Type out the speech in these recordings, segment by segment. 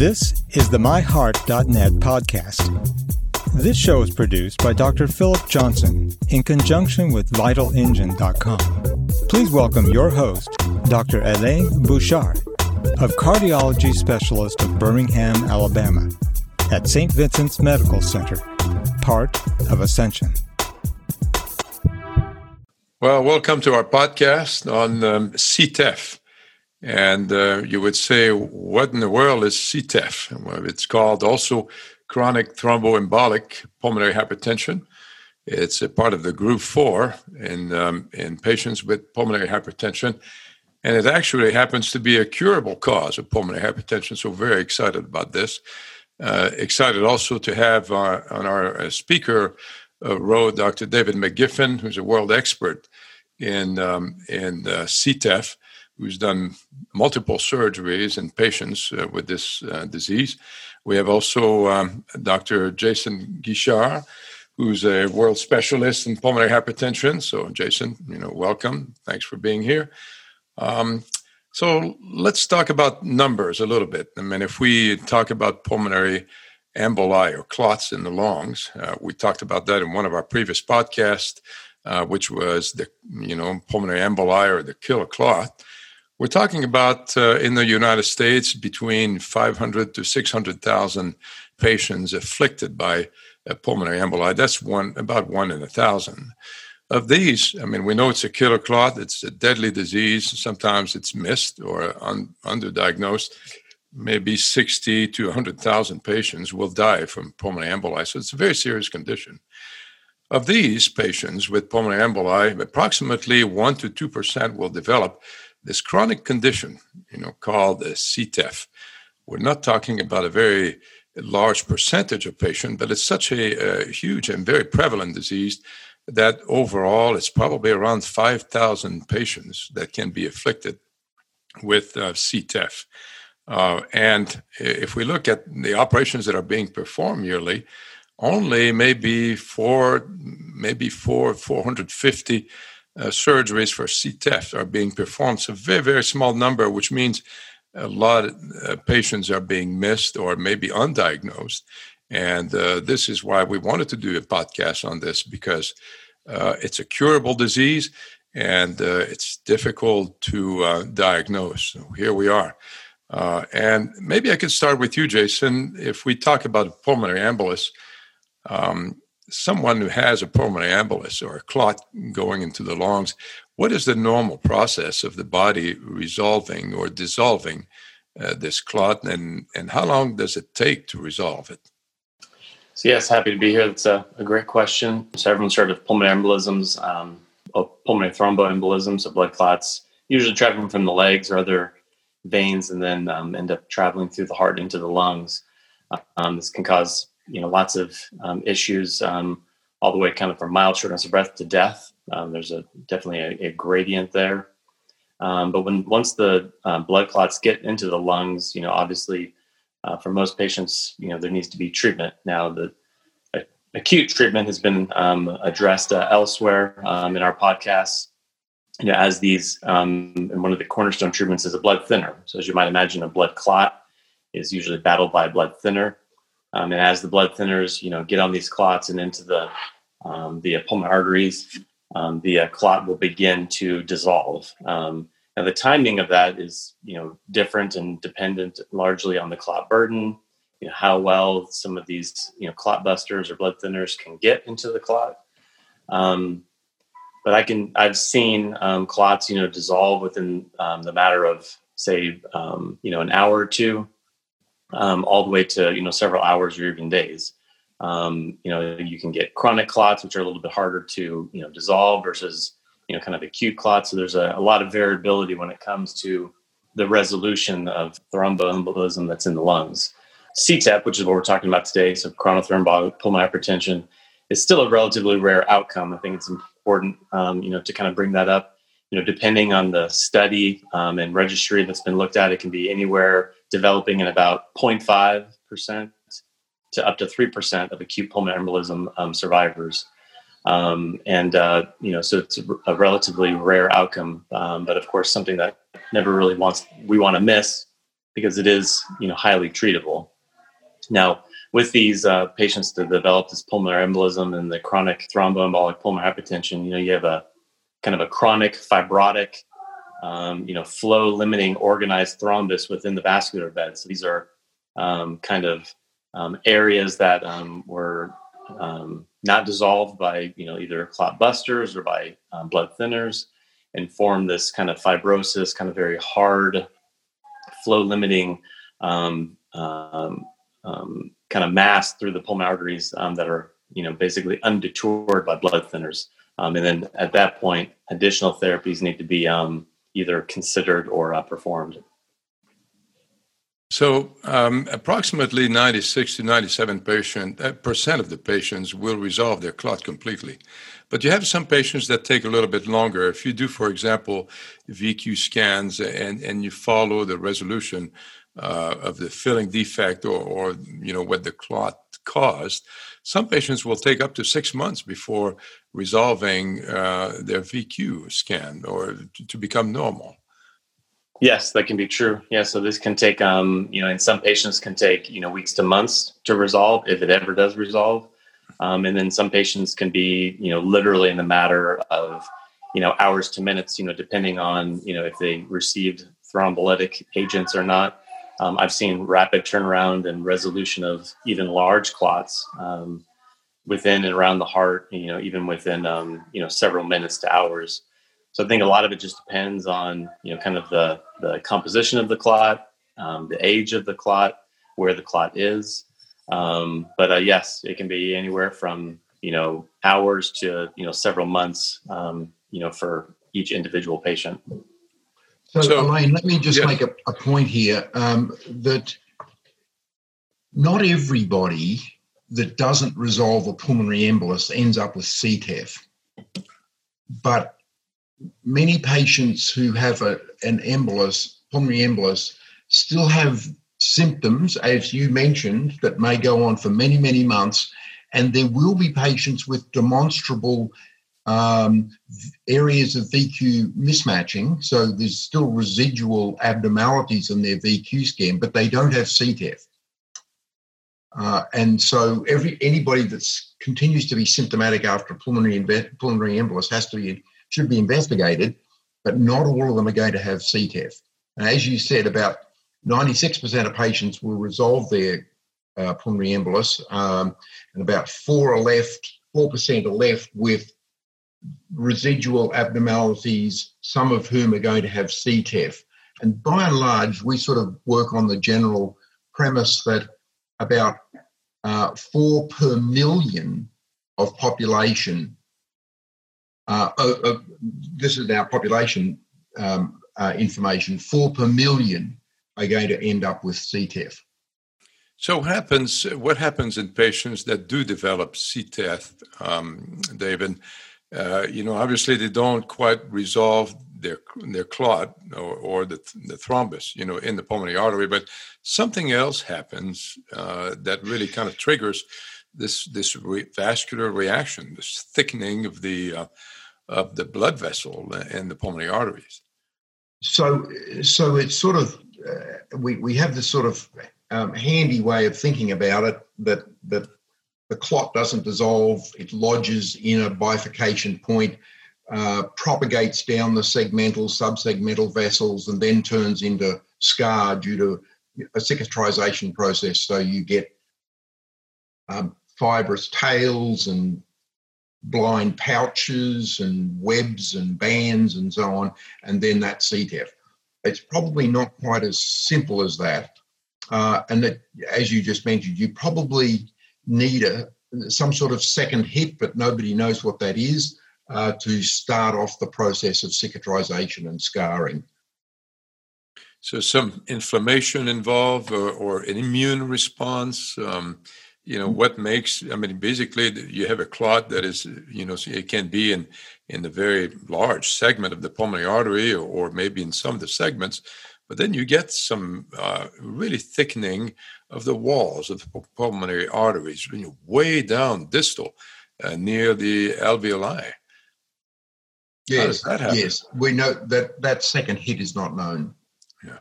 This is the MyHeart.net podcast. This show is produced by Dr. Philip Johnson in conjunction with VitalEngine.com. Please welcome your host, Dr. Alain Bouchard, of Cardiology Specialist of Birmingham, Alabama, at St. Vincent's Medical Center, part of Ascension. Well, welcome to our podcast on um, CTEPH. And uh, you would say, what in the world is CTEPH? Well, it's called also chronic thromboembolic pulmonary hypertension. It's a part of the group four in, um, in patients with pulmonary hypertension. And it actually happens to be a curable cause of pulmonary hypertension. So, very excited about this. Uh, excited also to have uh, on our uh, speaker uh, row Dr. David McGiffin, who's a world expert in, um, in CTEPH who's done multiple surgeries in patients uh, with this uh, disease. We have also um, Dr. Jason Guichard, who's a world specialist in pulmonary hypertension. So, Jason, you know, welcome. Thanks for being here. Um, so, let's talk about numbers a little bit. I mean, if we talk about pulmonary emboli or clots in the lungs, uh, we talked about that in one of our previous podcasts, uh, which was the you know pulmonary emboli or the killer clot. We're talking about uh, in the United States between 500 to 600,000 patients afflicted by pulmonary emboli. That's one about one in a thousand. Of these, I mean, we know it's a killer clot. It's a deadly disease. Sometimes it's missed or un- underdiagnosed. Maybe 60 to 100,000 patients will die from pulmonary emboli. So it's a very serious condition. Of these patients with pulmonary emboli, approximately 1 to 2% will develop this chronic condition, you know, called a. We're not talking about a very large percentage of patients, but it's such a, a huge and very prevalent disease that overall it's probably around 5,000 patients that can be afflicted with uh, CTEPH. Uh, and if we look at the operations that are being performed yearly, only maybe four, maybe four, 450 uh, surgeries for CTEPH are being performed. It's a very, very small number, which means a lot of uh, patients are being missed or maybe undiagnosed. And uh, this is why we wanted to do a podcast on this because uh, it's a curable disease and uh, it's difficult to uh, diagnose. So here we are. and maybe I could start with you, Jason. If we talk about pulmonary embolus, um, someone who has a pulmonary embolus or a clot going into the lungs, what is the normal process of the body resolving or dissolving uh, this clot, and, and how long does it take to resolve it? So, yes, happy to be here. That's a, a great question. So, everyone's heard of pulmonary embolisms, um, pulmonary thromboembolisms, so blood clots, usually traveling from the legs or other veins and then um, end up traveling through the heart into the lungs. Um, this can cause you know lots of um, issues um, all the way kind of from mild shortness of breath to death. Um, there's a definitely a, a gradient there. Um, but when once the uh, blood clots get into the lungs, you know, obviously uh, for most patients, you know, there needs to be treatment. Now, the acute treatment has been um, addressed uh, elsewhere um, in our podcasts. You know, as these, and one of the cornerstone treatments is a blood thinner. So, as you might imagine, a blood clot is usually battled by a blood thinner. Um, and as the blood thinners, you know, get on these clots and into the um, the pulmonary arteries, um, the uh, clot will begin to dissolve. Um, and the timing of that is, you know, different and dependent largely on the clot burden, you know, how well some of these, you know, clot busters or blood thinners can get into the clot. Um, but I can, I've seen um, clots, you know, dissolve within the matter of, say, you know, an hour or two um, all the way to you know several hours or even days. Um, you know, you can get chronic clots, which are a little bit harder to you know dissolve versus you know kind of acute clots. So there's a, a lot of variability when it comes to the resolution of thromboembolism that's in the lungs. CTEPH, which is what we're talking about today, so chronic thromboembolic pulmonary hypertension, is still a relatively rare outcome. I think it's important, um, you know, to kind of bring that up. You know, depending on the study um, and registry that's been looked at, it can be anywhere developing in about 0.5% to up to 3% of acute pulmonary embolism um, survivors. Um, and, uh, you know, so it's a, relatively rare outcome, um, but of course, something that never really wants, we want to miss because it is you know highly treatable. Now, with these uh, patients that develop this pulmonary embolism and the chronic thromboembolic pulmonary hypertension, you know, you have a kind of a chronic fibrotic, um, you know, flow limiting organized thrombus within the vascular bed. So these are um, kind of um, areas that um, were um, not dissolved by, you know, either clot busters or by um, blood thinners and form this kind of fibrosis, kind of very hard flow limiting kind of mass through the pulmonary arteries that are you know basically undetoured by blood thinners. And then at that point, additional therapies need to be um, either considered or uh, performed. So, um, approximately 96 to 97 patient, uh, percent of the patients will resolve their clot completely. But you have some patients that take a little bit longer. If you do, for example, VQ scans and, and you follow the resolution uh, of the filling defect or, or, you know, what the clot caused, some patients will take up to six months before resolving uh, their VQ scan or to, become normal. Yes, that can be true. Yeah, so this can take, um, you know, and some patients can take, you know, weeks to months to resolve if it ever does resolve, um, and then some patients can be, you know, literally in the matter of, you know, hours to minutes, you know, depending on, you know, if they received thrombolytic agents or not. Um, I've seen rapid turnaround and resolution of even large clots um, within and around the heart, you know, even within, um, you know, several minutes to hours. So I think a lot of it just depends on you know kind of the the composition of the clot, um, the age of the clot, where the clot is. Um, but uh, yes, it can be anywhere from you know hours to you know several months. Um, you know for each individual patient. So, so Alain, let me just yes. make a, a, point here um, that not everybody that doesn't resolve a pulmonary embolus ends up with CTEPH, But many patients who have a, an embolus, pulmonary embolus, still have symptoms, as you mentioned, that may go on for many, many months. And there will be patients with demonstrable um, areas of VQ mismatching. So there's still residual abnormalities in their VQ scan, but they don't have CTEPH. Uh, and so every anybody that continues to be symptomatic after pulmonary pulmonary embolus has to be should be investigated, but not all of them are going to have CTEPH. And as you said, about 96% of patients will resolve their uh, pulmonary embolus, um, and about four are left, 4% are left with residual abnormalities, some of whom are going to have CTEPH. And by and large, we sort of work on the general premise that about uh, four per million of population uh, this is our population um, uh, information. Four per million are going to end up with CTEPH. So what happens? What happens in patients that do develop CTEPH, um, David? Uh, you know, obviously they don't quite resolve their their clot or, or the, the thrombus, you know, in the pulmonary artery, but something else happens uh, that really kind of triggers this this re- vascular reaction, this thickening of the uh, of the blood vessel in the pulmonary arteries. So, so it's sort of uh, we we have this sort of um, handy way of thinking about it that that the clot doesn't dissolve; it lodges in a bifurcation point, uh, propagates down the segmental, subsegmental vessels, and then turns into scar due to a cicatrization process. So you get um, fibrous tails and blind pouches and webs and bands and so on, and then that CTEPH. It's probably not quite as simple as that. Uh, and that, as you just mentioned, you probably need a some sort of second hit, but nobody knows what that is, uh, to start off the process of cicatrization and scarring. So, some inflammation involved, or, or an immune response. Um, you know what makes i mean basically you have a clot that is you know it can be in in the very large segment of the pulmonary artery or, or maybe in some of the segments but then you get some uh, really thickening of the walls of the pulmonary arteries you know, way down distal uh, near the alveoli yes yes we know that that second hit is not known Yeah.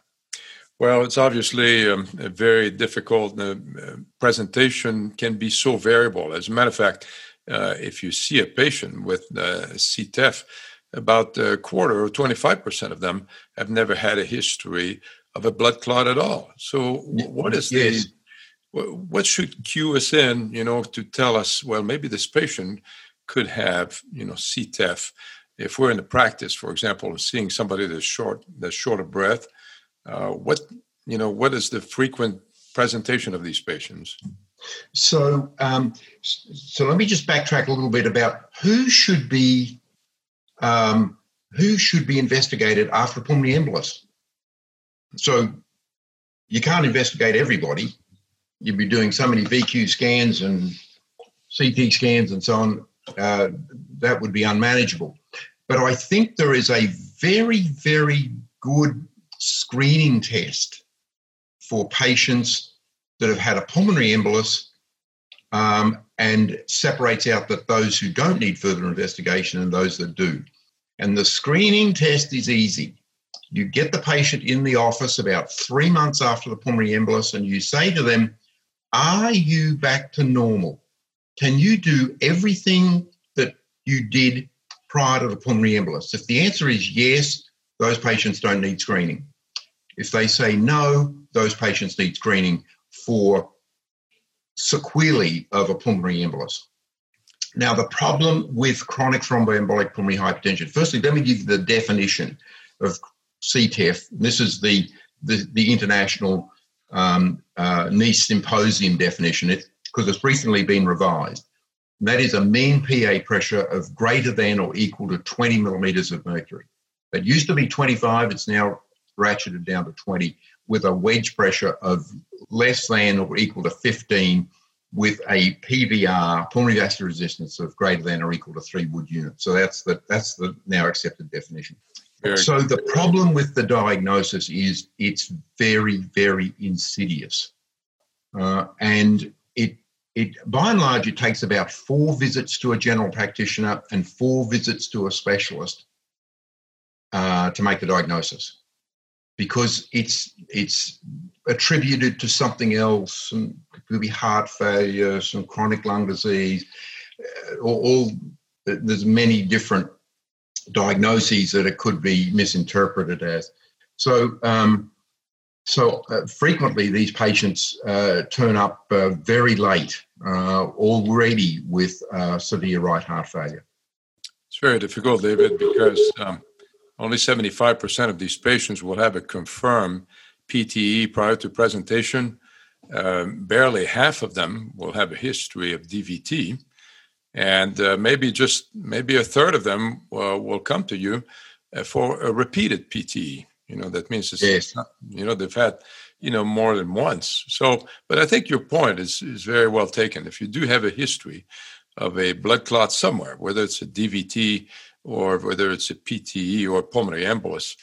Well, it's obviously um, a very difficult. Uh, presentation can be so variable. As a matter of fact, uh, if you see a patient with uh, CTEPH, about a quarter or 25% of them have never had a history of a blood clot at all. So, what is yes. the what should cue us in, you know, to tell us, well, maybe this patient could have, you know, CTEPH. If we're in the practice, for example, of seeing somebody that's short, that's short of breath, uh, what you know, what is the frequent presentation of these patients? So, um, so let me just backtrack a little bit about who should be um, who should be investigated after pulmonary embolus. So, you can't investigate everybody. You'd be doing so many VQ scans and CT scans and so on. Uh, that would be unmanageable. But I think there is a very, very good screening test for patients that have had a pulmonary embolus um, and separates out that those who don't need further investigation and those that do. And the screening test is easy. You get the patient in the office about three months after the pulmonary embolus and you say to them, Are you back to normal? Can you do everything that you did prior to the pulmonary embolus? If the answer is yes, those patients don't need screening. If they say no, those patients need screening for sequelae of a pulmonary embolus. Now, the problem with chronic thromboembolic pulmonary hypertension, firstly, let me give you the definition of CTEPH. This is the, the, the international um, uh, Nice Symposium definition because it, it's recently been revised. And that is a mean PA pressure of greater than or equal to 20 millimeters of mercury. It used to be 25, it's now ratcheted down to 20 with a wedge pressure of less than or equal to 15 with a PVR, pulmonary vascular resistance of greater than or equal to three Wood units. So that's the that's the now accepted definition. Very so good. the problem with the diagnosis is it's very very insidious, uh, and it it by and large it takes about four visits to a general practitioner and four visits to a specialist uh, to make the diagnosis because it's it's attributed to something else. and it could be heart failure, some chronic lung disease, uh, all, all there's many different diagnoses that it could be misinterpreted as. So, um, so uh, frequently these patients uh, turn up uh, very late, uh, already with uh, severe right heart failure. It's very difficult, David, because um, only 75% of these patients will have a confirmed PTE prior to presentation. Um, barely half of them will have a history of DVT, and uh, maybe just maybe a third of them uh, will come to you uh, for a repeated PTE. You know that means it's, yes. not, you know they've had you know more than once. So, but I think your point is is very well taken. If you do have a history of a blood clot somewhere, whether it's a DVT or whether it's a PTE or pulmonary embolus,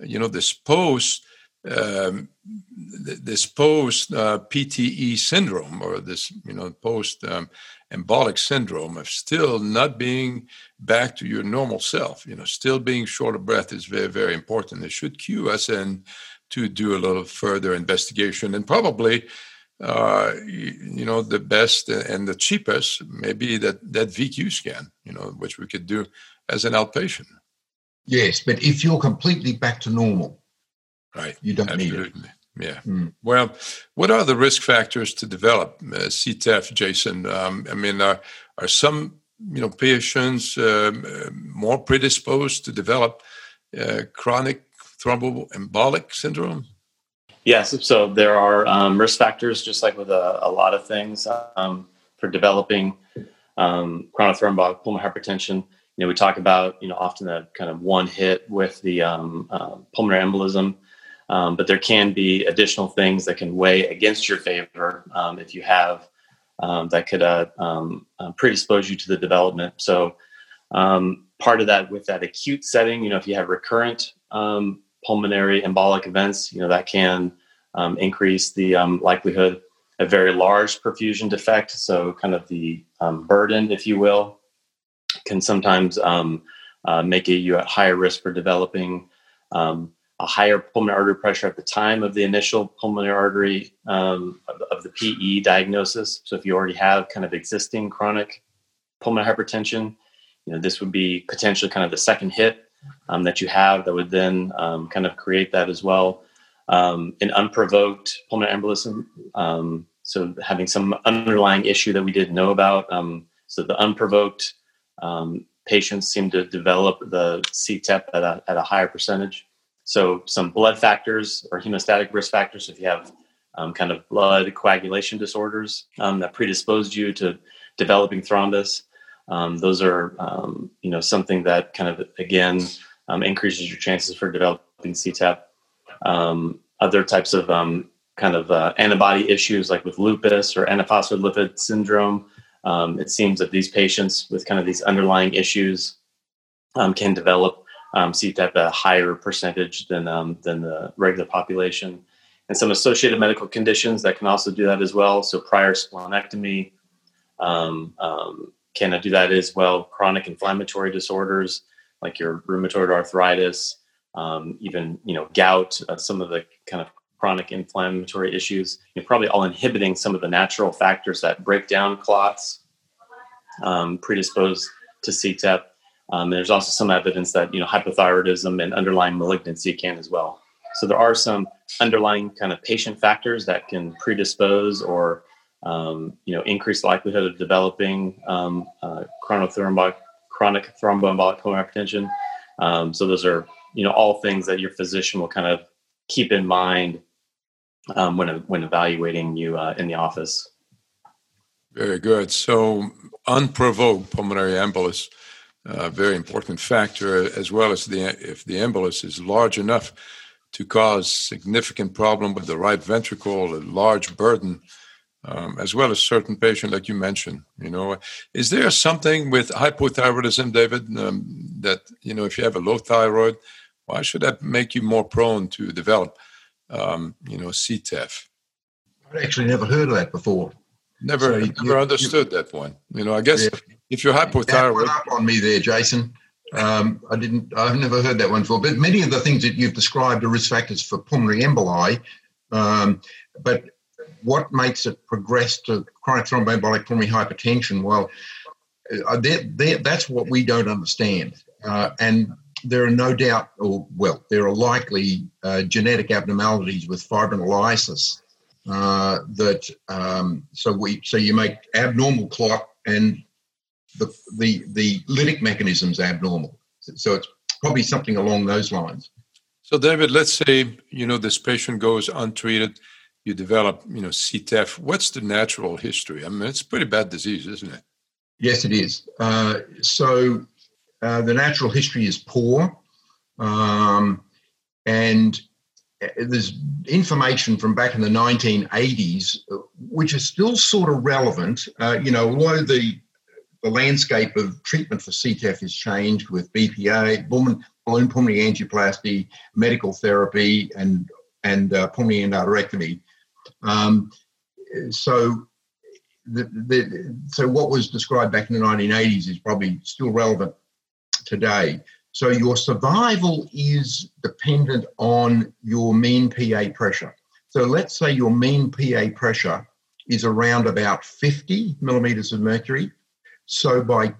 you know, this post um, this post uh, PTE syndrome or this you know post um, embolic syndrome of still not being back to your normal self, you know, still being short of breath is very very important. It should cue us in to do a little further investigation and probably uh, you know the best and the cheapest maybe that that VQ scan, you know, which we could do as an outpatient. Yes, but if you're completely back to normal, right, you don't Absolutely. need it. Yeah. Mm. Well, what are the risk factors to develop uh, CTEPH, Jason? Um, I mean, are, are some you know patients um, uh, more predisposed to develop uh, chronic thromboembolic syndrome? Yes. So there are um, risk factors, just like with a, a lot of things, um, for developing um, chronic thromboembolic pulmonary hypertension you know, we talk about, you know, often the kind of one hit with the um, uh, pulmonary embolism, um, but there can be additional things that can weigh against your favor um, if you have um, that could uh, um, uh, predispose you to the development. So, um, part of that with that acute setting, you know, if you have recurrent pulmonary embolic events, you know, that can increase the likelihood of very large perfusion defect. So, kind of the burden, if you will, can sometimes um, uh, make you at higher risk for developing um, a higher pulmonary artery pressure at the time of the initial pulmonary artery um, of, of, the PE diagnosis. So if you already have kind of existing chronic pulmonary hypertension, you know this would be potentially kind of the second hit um, that you have that would then um, kind of create that as well. Um, an unprovoked pulmonary embolism, um, so having some underlying issue that we didn't know about. Um, so the unprovoked patients seem to develop the CTEPH at a, at a higher percentage. So some blood factors or hemostatic risk factors, if you have um, kind of blood coagulation disorders um, that predisposed you to developing thrombus, um, those are um, you know something that kind of again um, increases your chances for developing CTEPH. Um, other types of kind of uh, antibody issues like with lupus or antiphospholipid syndrome. it seems that these patients with kind of these underlying issues can develop um, CTEPH at a higher percentage than um, than the regular population, and some associated medical conditions that can also do that as well. So prior splenectomy um, um can do that as well. Chronic inflammatory disorders like your rheumatoid arthritis, um, even you know gout, uh, some of the kind of chronic inflammatory issues, you're probably all inhibiting some of the natural factors that break down clots, um, predispose to CTEPH. Um, there's also some evidence that you know hypothyroidism and underlying malignancy can as well. So there are some underlying kind of patient factors that can predispose or um, you know increase likelihood of developing um, uh, chronic thromboembolic pulmonary hypertension. Um, so those are you know all things that your physician will kind of keep in mind um, when when evaluating you uh, in the office. Very good. So unprovoked pulmonary embolus a very important factor, as well as the if the embolus is large enough to cause significant problem with the right ventricle, a large burden, um, as well as certain patient like you mentioned. You know, is there something with hypothyroidism, David, um, that you know if you have a low thyroid, why should that make you more prone to develop, um, you know, CTEPH? I've actually never heard of that before. Never, so never you, understood you, that one. You know, I guess yeah. If you're hypothyroid, up on me there, Jason. Um, I didn't. I've never heard that one before. But many of the things that you've described are risk factors for pulmonary emboli. Um, but what makes it progress to chronic thromboembolic pulmonary hypertension? Well, uh, they're, they're, that's what we don't understand. Uh, and there are no doubt, or well, there are likely uh, genetic abnormalities with fibrinolysis uh, that um, so we so you make abnormal clot and the the the lytic mechanism's abnormal. So it's probably something along those lines. So David, let's say you know this patient goes untreated, you develop you know CTEPH. What's the natural history? I mean, it's a pretty bad disease, isn't it? Yes, it is. Uh, so uh, the natural history is poor, um, and there's information from back in the 1980s, which is still sort of relevant. Uh, you know, although the the landscape of treatment for CTEPH has changed with BPA, balloon, balloon pulmonary angioplasty, medical therapy, and and uh, pulmonary endarterectomy. Um, so, the, the, so what was described back in the 1980s is probably still relevant today. So your survival is dependent on your mean PA pressure. So let's say your mean PA pressure is around about 50 millimeters of mercury. So by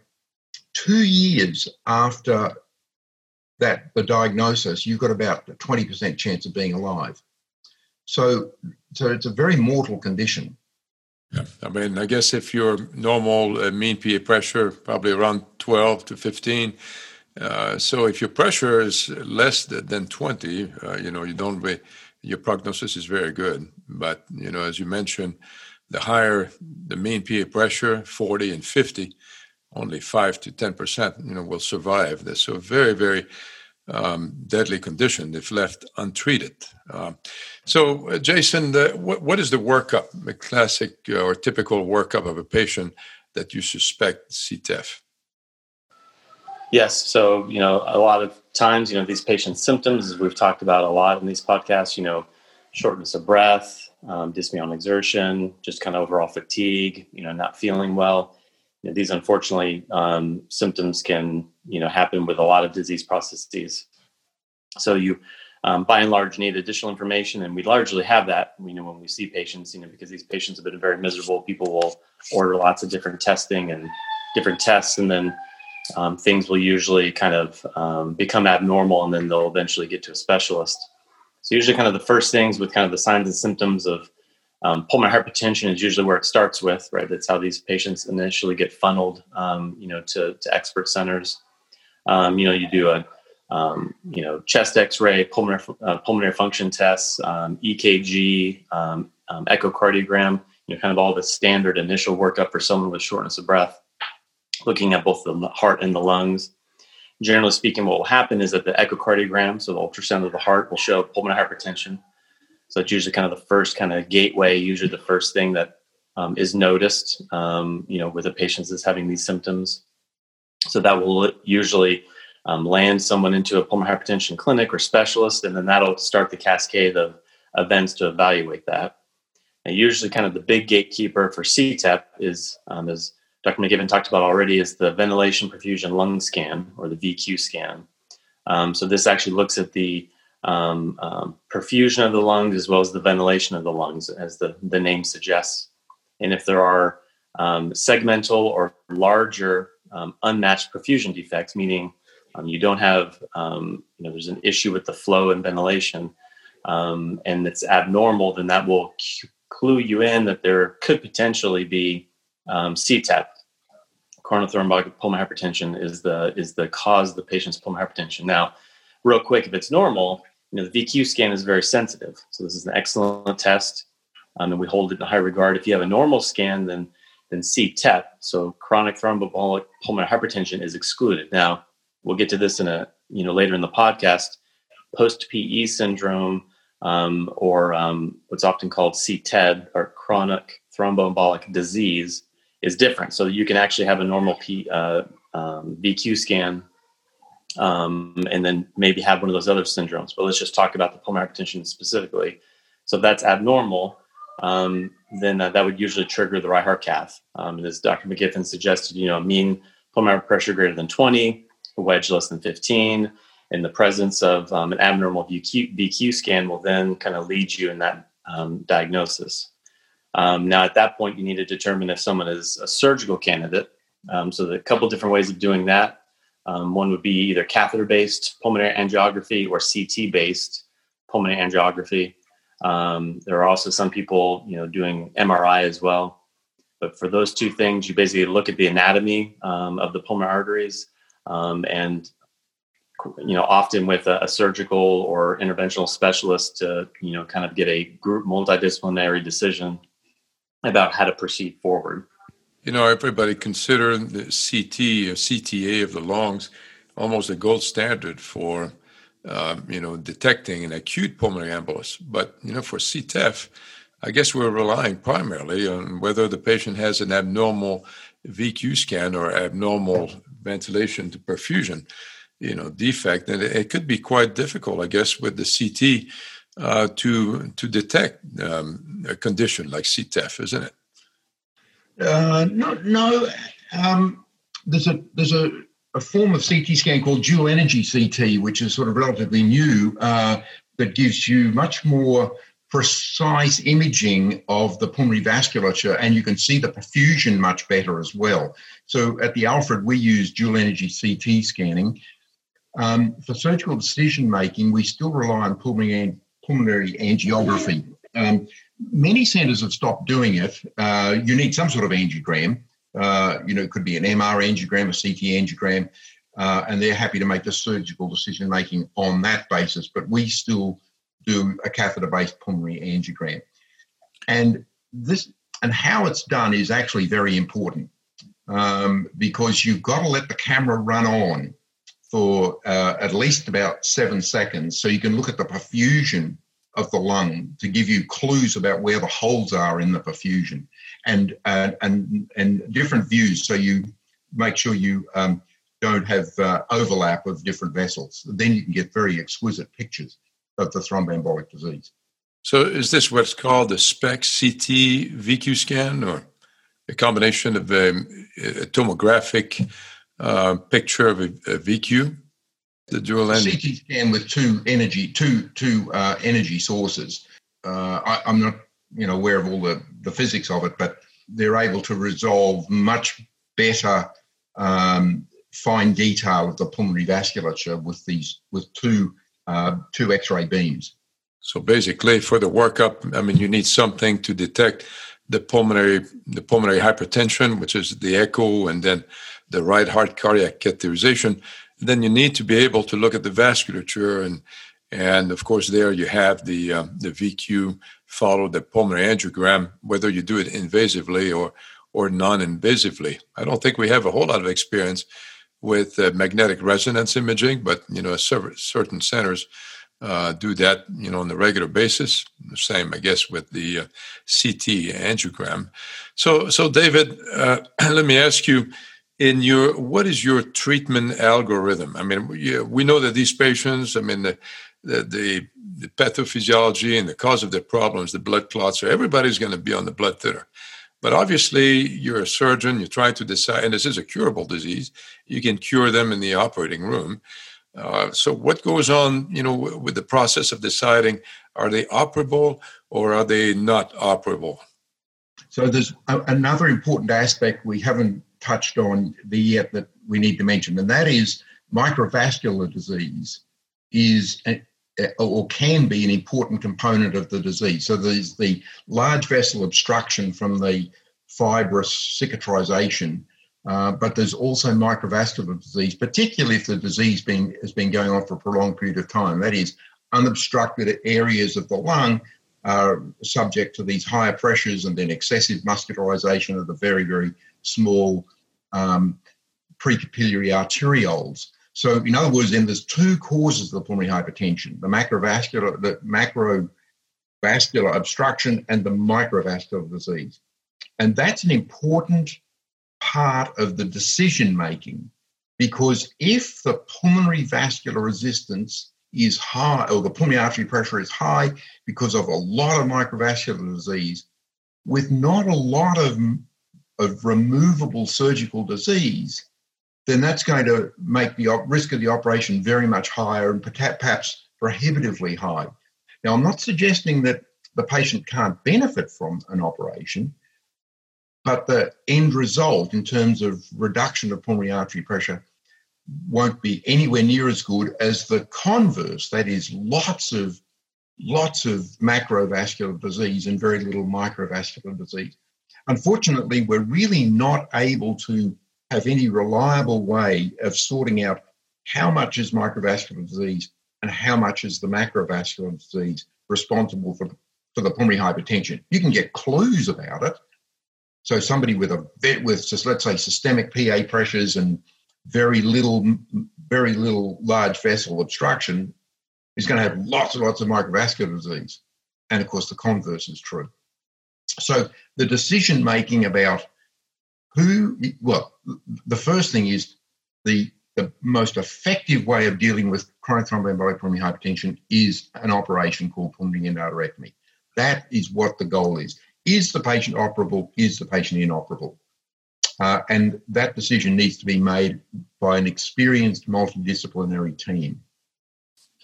two years after that the diagnosis, you've got about a 20% chance of being alive. So, so it's a very mortal condition. Yeah, I mean, I guess if your normal uh, mean PA pressure probably around 12 to 15, uh, so if your pressure is less than 20, uh, you know, you don't really, your prognosis is very good. But, you know, as you mentioned, the higher the mean PA pressure, 40 and 50, only 5 to 10%, you know, will survive. That's a very, very um, deadly condition if left untreated. Uh, so, uh, Jason, what, what is the workup, the classic uh, or typical workup of a patient that you suspect CTEPH? Yes. So, you know, a lot of times, you know, these patients' symptoms, as we've talked about a lot in these podcasts, you know, shortness of breath, um, dyspnea on exertion, just kind of overall fatigue, you know, not feeling well. You know, these unfortunately um, symptoms can, you know, happen with a lot of disease processes. So you um, by and large need additional information, and we largely have that. You know, when we see patients, you know, because these patients have been very miserable, people will order lots of different testing and different tests, and then um, things will usually kind of um, become abnormal, and then they'll eventually get to a specialist. So usually, kind of the first things with kind of the signs and symptoms of um, pulmonary hypertension is usually where it starts with, right? That's how these patients initially get funneled, um, you know, to, to expert centers. Um, you know, you do a um, you know, chest X-ray, pulmonary uh, pulmonary function tests, um, EKG, um, echocardiogram. You know, kind of all the standard initial workup for someone with shortness of breath. Looking at both the heart and the lungs. Generally speaking, what will happen is that the echocardiogram, so the ultrasound of the heart, will show pulmonary hypertension. So it's usually kind of the first kind of gateway, usually the first thing that um, is noticed, um, you know, with a patient that's having these symptoms. So that will usually um, land someone into a pulmonary hypertension clinic or specialist, and then that'll start the cascade of events to evaluate that. And usually, kind of the big gatekeeper for CTEPH is, um, as Dr. McGiffin talked about already, is the ventilation perfusion lung scan or the VQ scan. Um, so this actually looks at the um, um, perfusion of the lungs as well as the ventilation of the lungs, as the, the name suggests. And if there are um, segmental or larger um, unmatched perfusion defects, meaning um, you don't have, you know, there's an issue with the flow and ventilation, and it's abnormal, then that will clue you in that there could potentially be um, CTEPH. Coronary thrombotic pulmonary hypertension is the is the cause of the patient's pulmonary hypertension. Now, real quick, if it's normal, you know, the VQ scan is very sensitive. So this is an excellent test, um, and we hold it in high regard. If you have a normal scan, then then CTEPH, so chronic thromboembolic pulmonary hypertension, is excluded. Now, we'll get to this in a you know later in the podcast. Post PE syndrome, um, or um, what's often called CTED, or chronic thromboembolic disease, is different. So you can actually have a normal P, uh, um, VQ scan, um, and then maybe have one of those other syndromes. But let's just talk about the pulmonary hypertension specifically. So if that's abnormal, um, then uh, that would usually trigger the right heart cath. Um, and as Dr. McGiffin suggested, you know, mean pulmonary pressure greater than 20, a wedge less than 15 in the presence of um, an abnormal VQ, VQ, scan will then kind of lead you in that um, diagnosis. Um, now, at that point, you need to determine if someone is a surgical candidate. Um, so, there are a couple different ways of doing that. Um, one would be either catheter-based pulmonary angiography or CT-based pulmonary angiography. Um, there are also some people, you know, doing MRI as well. But for those two things, you basically look at the anatomy of the pulmonary arteries um, and you know often with a, a, surgical or interventional specialist to you know kind of get a group multidisciplinary decision about how to proceed forward. You know everybody consider the ct or cta of the lungs almost a gold standard for uh, you know detecting an acute pulmonary embolus. But you know for CTEPH i guess we're relying primarily on whether the patient has an abnormal vq scan or abnormal ventilation to perfusion, you know, defect, and it, could be quite difficult, I guess, with the CT uh, to to detect um, a condition like CTEPH, isn't it? Uh, no, no. Um, there's a there's a, a form of CT scan called dual energy CT, which is sort of relatively new, uh, that gives you much more precise imaging of the pulmonary vasculature, and you can see the perfusion much better as well. So at the Alfred, we use dual energy CT scanning. Um, for surgical decision making, we still rely on pulmonary, pulmonary angiography. Um, many centers have stopped doing it. Uh, you need some sort of angiogram. Uh, you know, it could be an MR angiogram, a CT angiogram, uh, and they're happy to make the surgical decision making on that basis. But we still do a catheter-based pulmonary angiogram. And this and how it's done is actually very important um, because you've got to let the camera run on for uh, at least about seven seconds so you can look at the perfusion of the lung to give you clues about where the holes are in the perfusion and uh, and and different views so you make sure you um, don't have uh, overlap of different vessels then you can get very exquisite pictures of the thromboembolic disease. So, is this what's called a SPECT CT VQ scan, or a combination of um, a tomographic uh, picture of a, a, VQ? The dual energy. CT scan with two energy, two two uh, energy sources. Uh, I, I'm not, you know, aware of all the the physics of it, but they're able to resolve much better um, fine detail of the pulmonary vasculature with these with two uh, two X-ray beams. So basically, for the workup, I mean, you need something to detect the pulmonary the pulmonary hypertension, which is the echo, and then the right heart cardiac catheterization. Then you need to be able to look at the vasculature, and and of course there you have the uh, the VQ follow the pulmonary angiogram, whether you do it invasively or or non-invasively. I don't think we have a whole lot of experience with uh, magnetic resonance imaging, but you know, certain centers uh, do that, you know, on a regular basis. The same, I guess, with the uh, CT angiogram. So, so David, uh, let me ask you: in your what is your treatment algorithm? I mean, we, we know that these patients, I mean, the, the, the pathophysiology and the cause of their problems, the blood clots, so everybody's going to be on the blood thinner. But obviously, you're a surgeon, you're trying to decide, and this is a curable disease. You can cure them in the operating room. Uh, so, what goes on, you know, with the process of deciding are they operable or are they not operable? So, there's a, another important aspect we haven't touched on the yet that we need to mention, and that is microvascular disease is or can be an important component of the disease. So there's the large vessel obstruction from the fibrous cicatrization, uh, but there's also microvascular disease, particularly if the disease been, has been going on for a prolonged period of time. That is, unobstructed areas of the lung are subject to these higher pressures and then excessive muscularization of the very, very small um, precapillary arterioles. So, in other words, then there's two causes of the pulmonary hypertension: the macrovascular, the macrovascular obstruction, and the microvascular disease. And that's an important part of the decision making because if the pulmonary vascular resistance is high or the pulmonary artery pressure is high because of a lot of microvascular disease with not a lot of, of removable surgical disease then that's going to make the risk of the operation very much higher and perhaps prohibitively high. Now, I'm not suggesting that the patient can't benefit from an operation, but the end result in terms of reduction of pulmonary artery pressure won't be anywhere near as good as the converse. That is, lots of lots of macrovascular disease and very little microvascular disease. Unfortunately, we're really not able to have any reliable way of sorting out how much is microvascular disease and how much is the macrovascular disease responsible for, for the pulmonary hypertension. You can get clues about it. So somebody with a with just let's say systemic PA pressures and very little very little large vessel obstruction is going to have lots and lots of microvascular disease. And of course the converse is true. So the decision making about who, well, the first thing is the, the most effective way of dealing with chronic thromboembolic pulmonary hypertension is an operation called pulmonary endarterectomy. That is what the goal is. Is the patient operable? Is the patient inoperable? Uh, and that decision needs to be made by an experienced multidisciplinary team.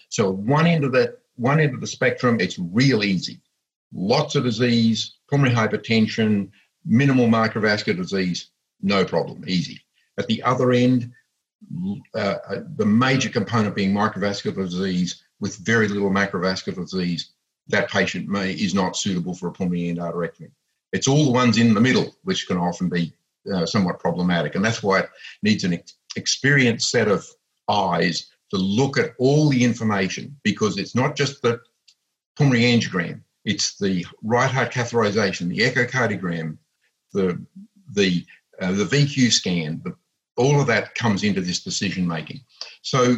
So one end of the one end of the spectrum, it's real easy. Lots of disease, pulmonary hypertension, minimal microvascular disease, no problem, easy. At the other end, uh, uh, the major component being microvascular disease with very little macrovascular disease, that patient may is not suitable for a pulmonary endarterectomy. It's all the ones in the middle which can often be uh, somewhat problematic, and that's why it needs an ex- experienced set of eyes to look at all the information because it's not just the pulmonary angiogram, it's the right heart catheterization, the echocardiogram, the the uh, the VQ scan, the, all of that comes into this decision making. So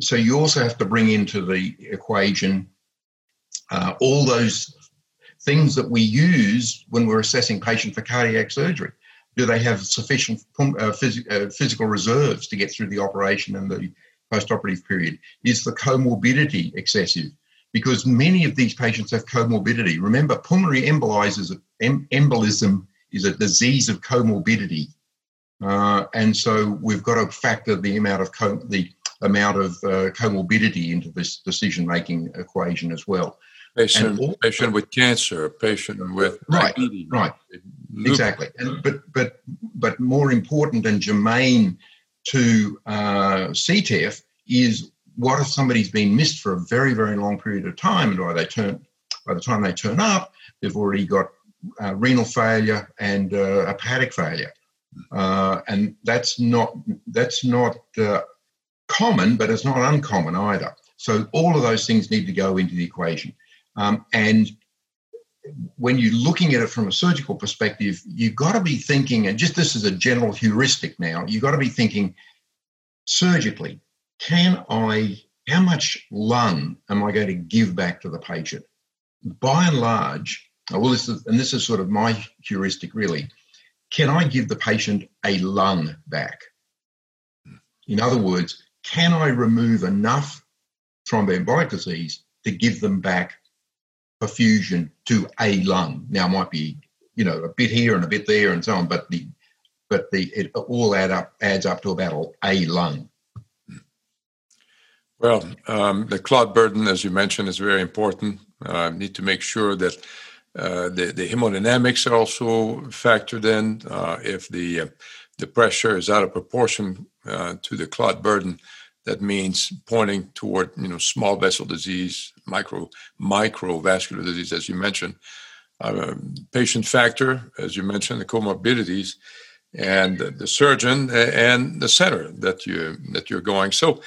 so you also have to bring into the equation uh, all those things that we use when we're assessing patient for cardiac surgery. Do they have sufficient uh, phys- uh, physical reserves to get through the operation and the post-operative period? Is the comorbidity excessive? Because many of these patients have comorbidity. Remember, pulmonary embolism is a disease of comorbidity. Uh, and so we've got to factor the amount of co- the amount of uh, comorbidity into this decision making equation as well. Patient, all, patient with cancer, patient with right, diabetes. right, exactly. And, but but but more important and germane to uh, CTEPH is what if somebody's been missed for a very very long period of time, and by they turn by the time they turn up, they've already got uh, renal failure and uh, hepatic failure, uh, and that's not that's not uh, common, but it's not uncommon either. So all of those things need to go into the equation. Um, and when you're looking at it from a surgical perspective, you've got to be thinking, and just this is a general heuristic now, you've got to be thinking surgically, can I, how much lung am I going to give back to the patient? By and large, well, this is, and this is sort of my heuristic really, can I give the patient a lung back? In other words, can I remove enough thromboembolic disease to give them back perfusion to a lung. Now, it might be, you know, a bit here and a bit there and so on, but the but the it all add up adds up to about a lung. Well, um, the clot burden, as you mentioned, is very important. Uh, need to make sure that uh, the, the hemodynamics are also factored in. Uh, if the uh, the pressure is out of proportion uh, to the clot burden, that means pointing toward you know small vessel disease, micro microvascular disease, as you mentioned, uh, patient factor, as you mentioned, the comorbidities, and the surgeon and the center that you that you're going. So,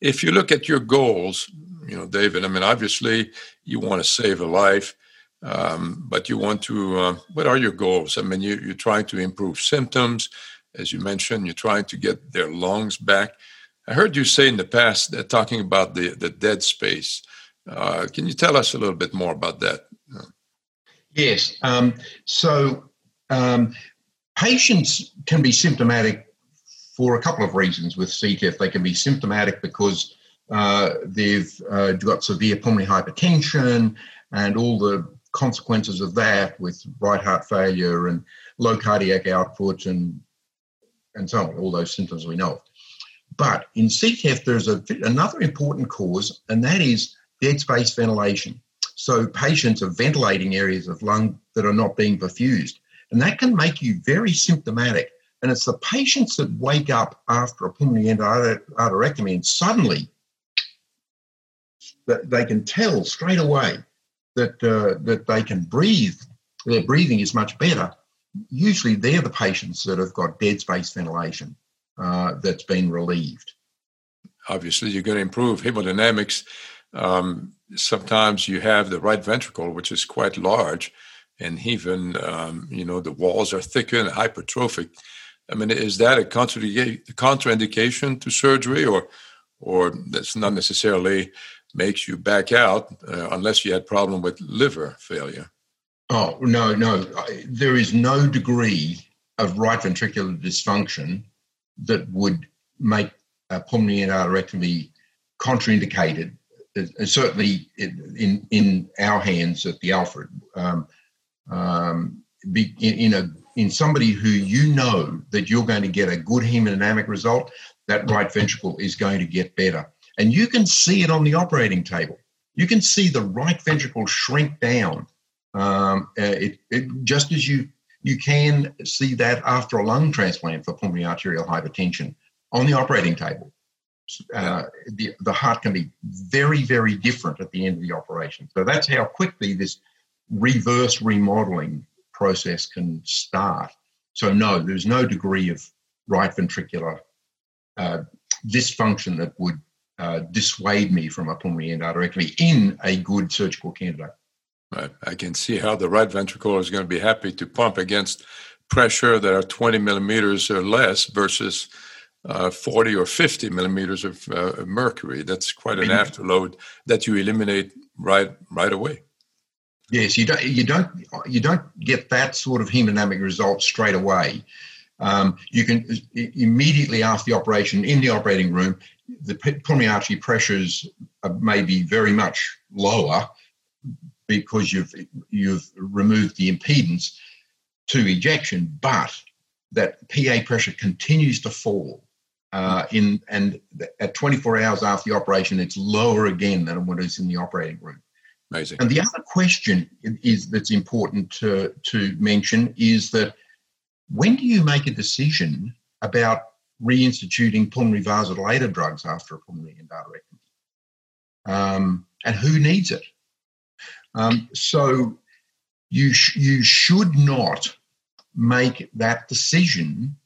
if you look at your goals, you know, David. I mean, obviously, you want to save a life. Um, but you want to, uh, what are your goals? I mean, you, you're trying to improve symptoms, as you mentioned, you're trying to get their lungs back. I heard you say in the past that talking about the, the dead space. Uh, can you tell us a little bit more about that? Yes. Um, so um, patients can be symptomatic for a couple of reasons with CTEPH. They can be symptomatic because uh, they've uh, got severe pulmonary hypertension and all the consequences of that with right heart failure and low cardiac output and and so on, all those symptoms we know of. But in CTEPH, there's a, another important cause, and that is dead space ventilation. So patients are ventilating areas of lung that are not being perfused. And that can make you very symptomatic. And it's the patients that wake up after a pulmonary endarterectomy and suddenly that they can tell straight away that uh, that they can breathe. Their breathing is much better. Usually, they're the patients that have got dead space ventilation uh, that's been relieved. Obviously, you're going to improve hemodynamics. Um, sometimes you have the right ventricle, which is quite large, and even um, you know the walls are thicker and hypertrophic. I mean, is that a contraindication to surgery, or or that's not necessarily makes you back out uh, unless you had problem with liver failure? Oh no, no, there is no degree of right ventricular dysfunction that would make a pulmonary endarterectomy contraindicated. Certainly in in our hands at the Alfred, um, um, in, in, a in somebody who you know that you're going to get a good hemodynamic result, that right ventricle is going to get better, and you can see it on the operating table. You can see the right ventricle shrink down. Um, uh, it, it, just as you you can see that after a lung transplant for pulmonary arterial hypertension on the operating table. Uh, the, the heart can be very, very different at the end of the operation. So that's how quickly this reverse remodeling process can start. So, no, there's no degree of right ventricular uh, dysfunction that would uh, dissuade me from a pulmonary endarterectomy in a good surgical candidate. Right. I can see how the right ventricle is going to be happy to pump against pressure that are 20 millimeters or less versus uh, 40 or 50 millimeters of uh, mercury. That's quite an afterload that you eliminate right right away. Yes, you don't you don't you don't get that sort of hemodynamic result straight away. Um, you can immediately after the operation in the operating room, the pulmonary artery pressures may be very much lower because you've you've removed the impedance to ejection, but that PA pressure continues to fall. Uh, in and at 24 hours after the operation, it's lower again than when it's in the operating room. Amazing. And the other question is that's important to, to mention is that when do you make a decision about reinstituting pulmonary vasodilator drugs after a pulmonary endarterectomy? Um, and who needs it? Um, so you sh- you should not make that decision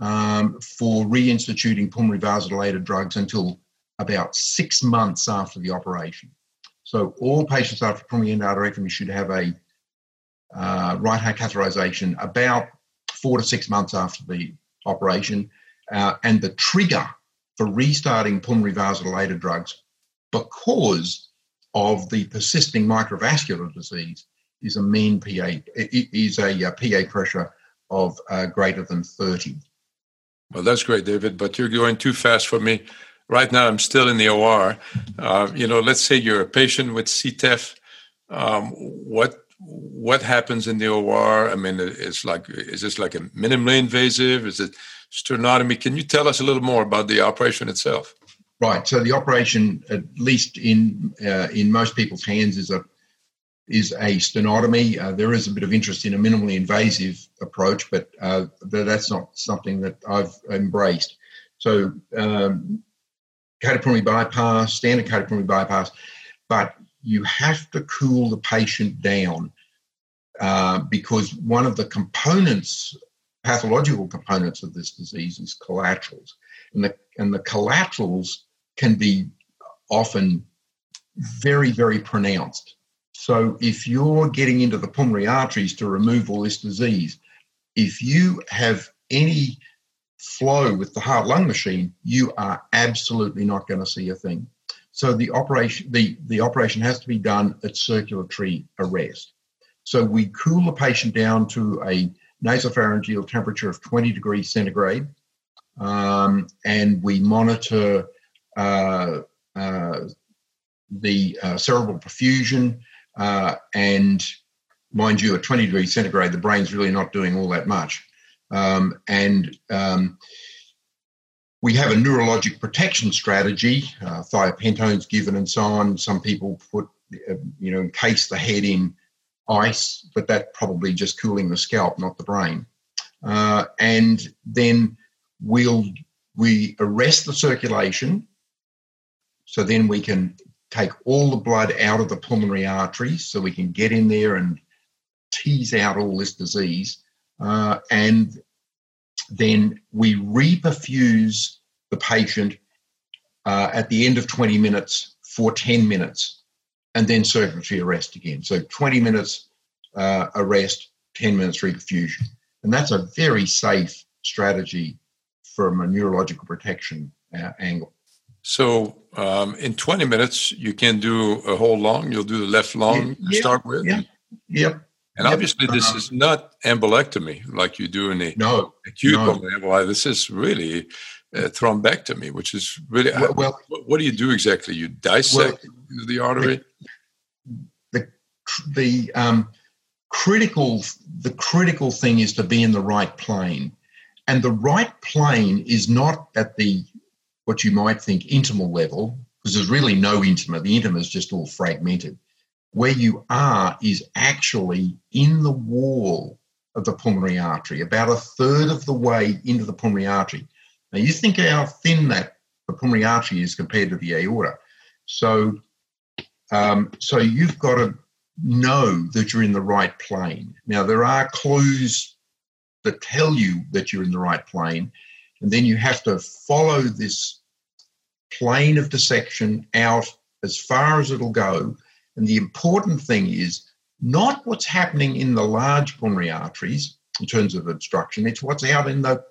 um, for reinstituting pulmonary vasodilator drugs until about six months after the operation. So all patients after pulmonary endarterectomy should have a uh, right heart catheterization about four to six months after the operation. Uh, and the trigger for restarting pulmonary vasodilator drugs because of the persisting microvascular disease is a mean PA is a, a PA pressure of uh, greater than 30. Well, that's great, David, but you're going too fast for me. Right now, I'm still in the OR. Uh, you know, let's say you're a patient with CTEPH. Um, what what happens in the OR? I mean, it's like is this like a minimally invasive? Is it sternotomy? Can you tell us a little more about the operation itself? Right. So the operation, at least in uh, in most people's hands, is a is a sternotomy. Uh, there is a bit of interest in a minimally invasive approach, but uh, that's not something that I've embraced. So, um, cardiopulmonary bypass, standard cardiopulmonary bypass, but you have to cool the patient down uh, because one of the components, pathological components of this disease, is collaterals, and the and the collaterals can be often very very pronounced. So if you're getting into the pulmonary arteries to remove all this disease, if you have any flow with the heart lung machine, you are absolutely not going to see a thing. So the operation the, the operation has to be done at circulatory arrest. So we cool the patient down to a nasopharyngeal temperature of 20 degrees centigrade, um, and we monitor uh, uh, the uh, cerebral perfusion, uh, and mind you, at 20 degrees centigrade, the brain's really not doing all that much. Um, and um, we have a neurologic protection strategy, uh, thiopentone's given and so on. Some people put, uh, you know, encase the head in ice, but that probably just cooling the scalp, not the brain. Uh, and then we'll we arrest the circulation, so then we can take all the blood out of the pulmonary arteries so we can get in there and tease out all this disease. Uh, and then we reperfuse the patient uh, at the end of 20 minutes for 10 minutes and then circulatory arrest again. So 20 minutes uh, arrest, 10 minutes reperfusion. And that's a very safe strategy from a neurological protection uh, angle. So um, in 20 minutes, you can do a whole lung. You'll do the left lung yeah, to start with. Yeah. Yep. And obviously, this is not embolectomy like you do in the no, acute no. pulmonary This is really a thrombectomy, which is really well. well what, what, do you do exactly? You dissect well, the artery. The the um, critical the critical thing is to be in the right plane, and the right plane is not at the what you might think intimal level, because there's really no intima. The intima is just all fragmented. Where you are is actually in the wall of the pulmonary artery, about a third of the way into the pulmonary artery. Now you think how thin that the pulmonary artery is compared to the aorta. So, um, so you've got to know that you're in the right plane. Now there are clues that tell you that you're in the right plane, and then you have to follow this plane of dissection out as far as it'll go. And the important thing is not what's happening in the large pulmonary arteries in terms of obstruction, it's what's out in the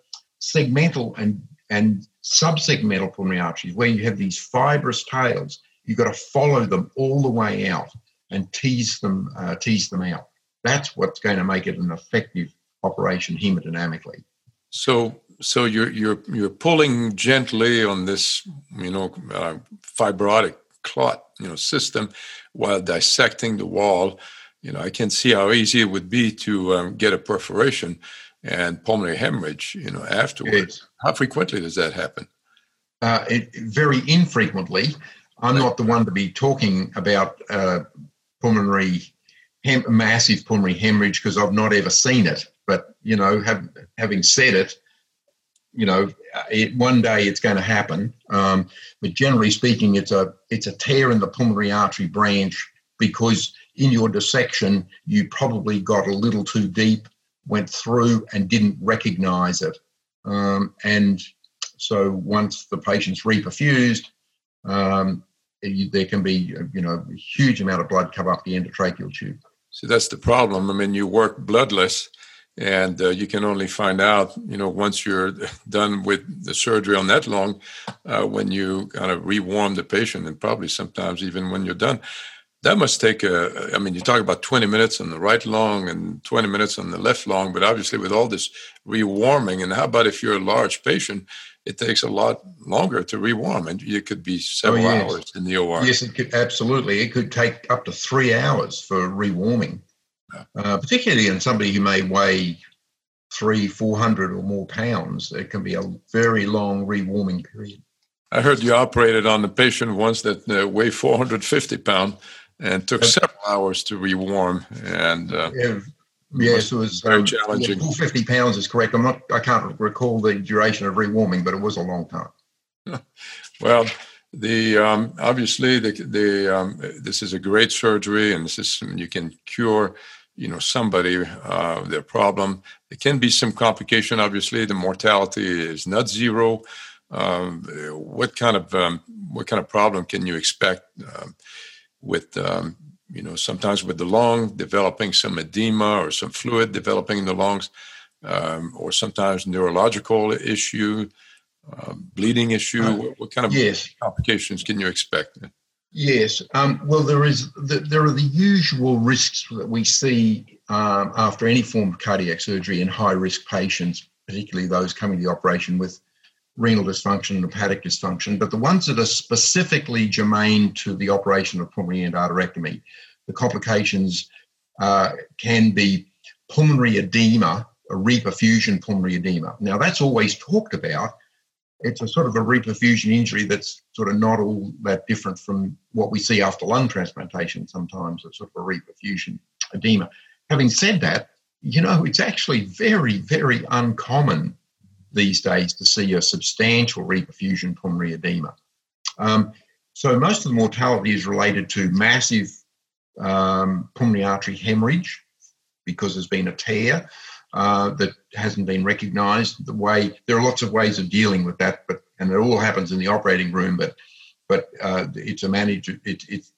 segmental and, and subsegmental pulmonary arteries where you have these fibrous tails. You've got to follow them all the way out and tease them, uh, tease them out. That's what's going to make it an effective operation hemodynamically. So, so you're you're you're pulling gently on this, you know, uh, fibrotic clot, you know, system, while dissecting the wall. You know, I can see how easy it would be to um, get a perforation, and pulmonary hemorrhage, you know, afterwards. Yes. How frequently does that happen? Uh, it, very infrequently. I'm not the one to be talking about uh, pulmonary, hem- massive pulmonary hemorrhage because I've not ever seen it. But you know, have, having said it, you know, it, one day it's going to happen. Um, but generally speaking, it's a it's a tear in the pulmonary artery branch because in your dissection you probably got a little too deep, went through and didn't recognise it, um, and so once the patient's reperfused, um, there can be you know a huge amount of blood come up the endotracheal tube. So that's the problem. I mean, you work bloodless and uh, you can only find out you know once you're done with the surgery on that long uh, when you kind of rewarm the patient and probably sometimes even when you're done. That must take a i mean you talk about 20 minutes on the right lung and 20 minutes on the left lung but obviously with all this rewarming and how about if you're a large patient it takes a lot longer to rewarm and it could be several oh, yes. hours in the or yes it could absolutely. It could take up to three hours for rewarming uh, particularly in somebody who may weigh three, four hundred or more pounds. It can be a very long rewarming period. I heard you operated on a patient once that uh, weighed 450 pounds and took several hours to rewarm. And uh, yeah, yes, it was very um, challenging. 450 pounds is correct. I'm not. I can't recall the duration of rewarming, but it was a long time. well, the um, obviously the the um, this is a great surgery, and this is you can cure you know somebody uh, their problem. There can be some complication. Obviously, the mortality is not zero. Um, what kind of um, what kind of problem can you expect um, with um, you know sometimes with the lung developing some edema or some fluid developing in the lungs, um, or sometimes neurological issue, uh, bleeding issue? Uh, what, what, kind of yes. complications can you expect? Yes. Um, well, there is the, there are the usual risks that we see um, after any form of cardiac surgery in high risk patients, particularly those coming to the operation with renal dysfunction and hepatic dysfunction. But the ones that are specifically germane to the operation of pulmonary endarterectomy, the complications uh, can be pulmonary edema, a reperfusion pulmonary edema. Now, that's always talked about it's a sort of a reperfusion injury that's sort of not all that different from what we see after lung transplantation sometimes, a sort of a reperfusion edema. Having said that, you know, it's actually very, very uncommon these days to see a substantial reperfusion pulmonary edema. Um, so most of the mortality is related to massive um, pulmonary artery hemorrhage because there's been a tear uh, that hasn't been recognised. The way there are lots of ways of dealing with that, but and it all happens in the operating room. But but uh, it's a managed. It, it's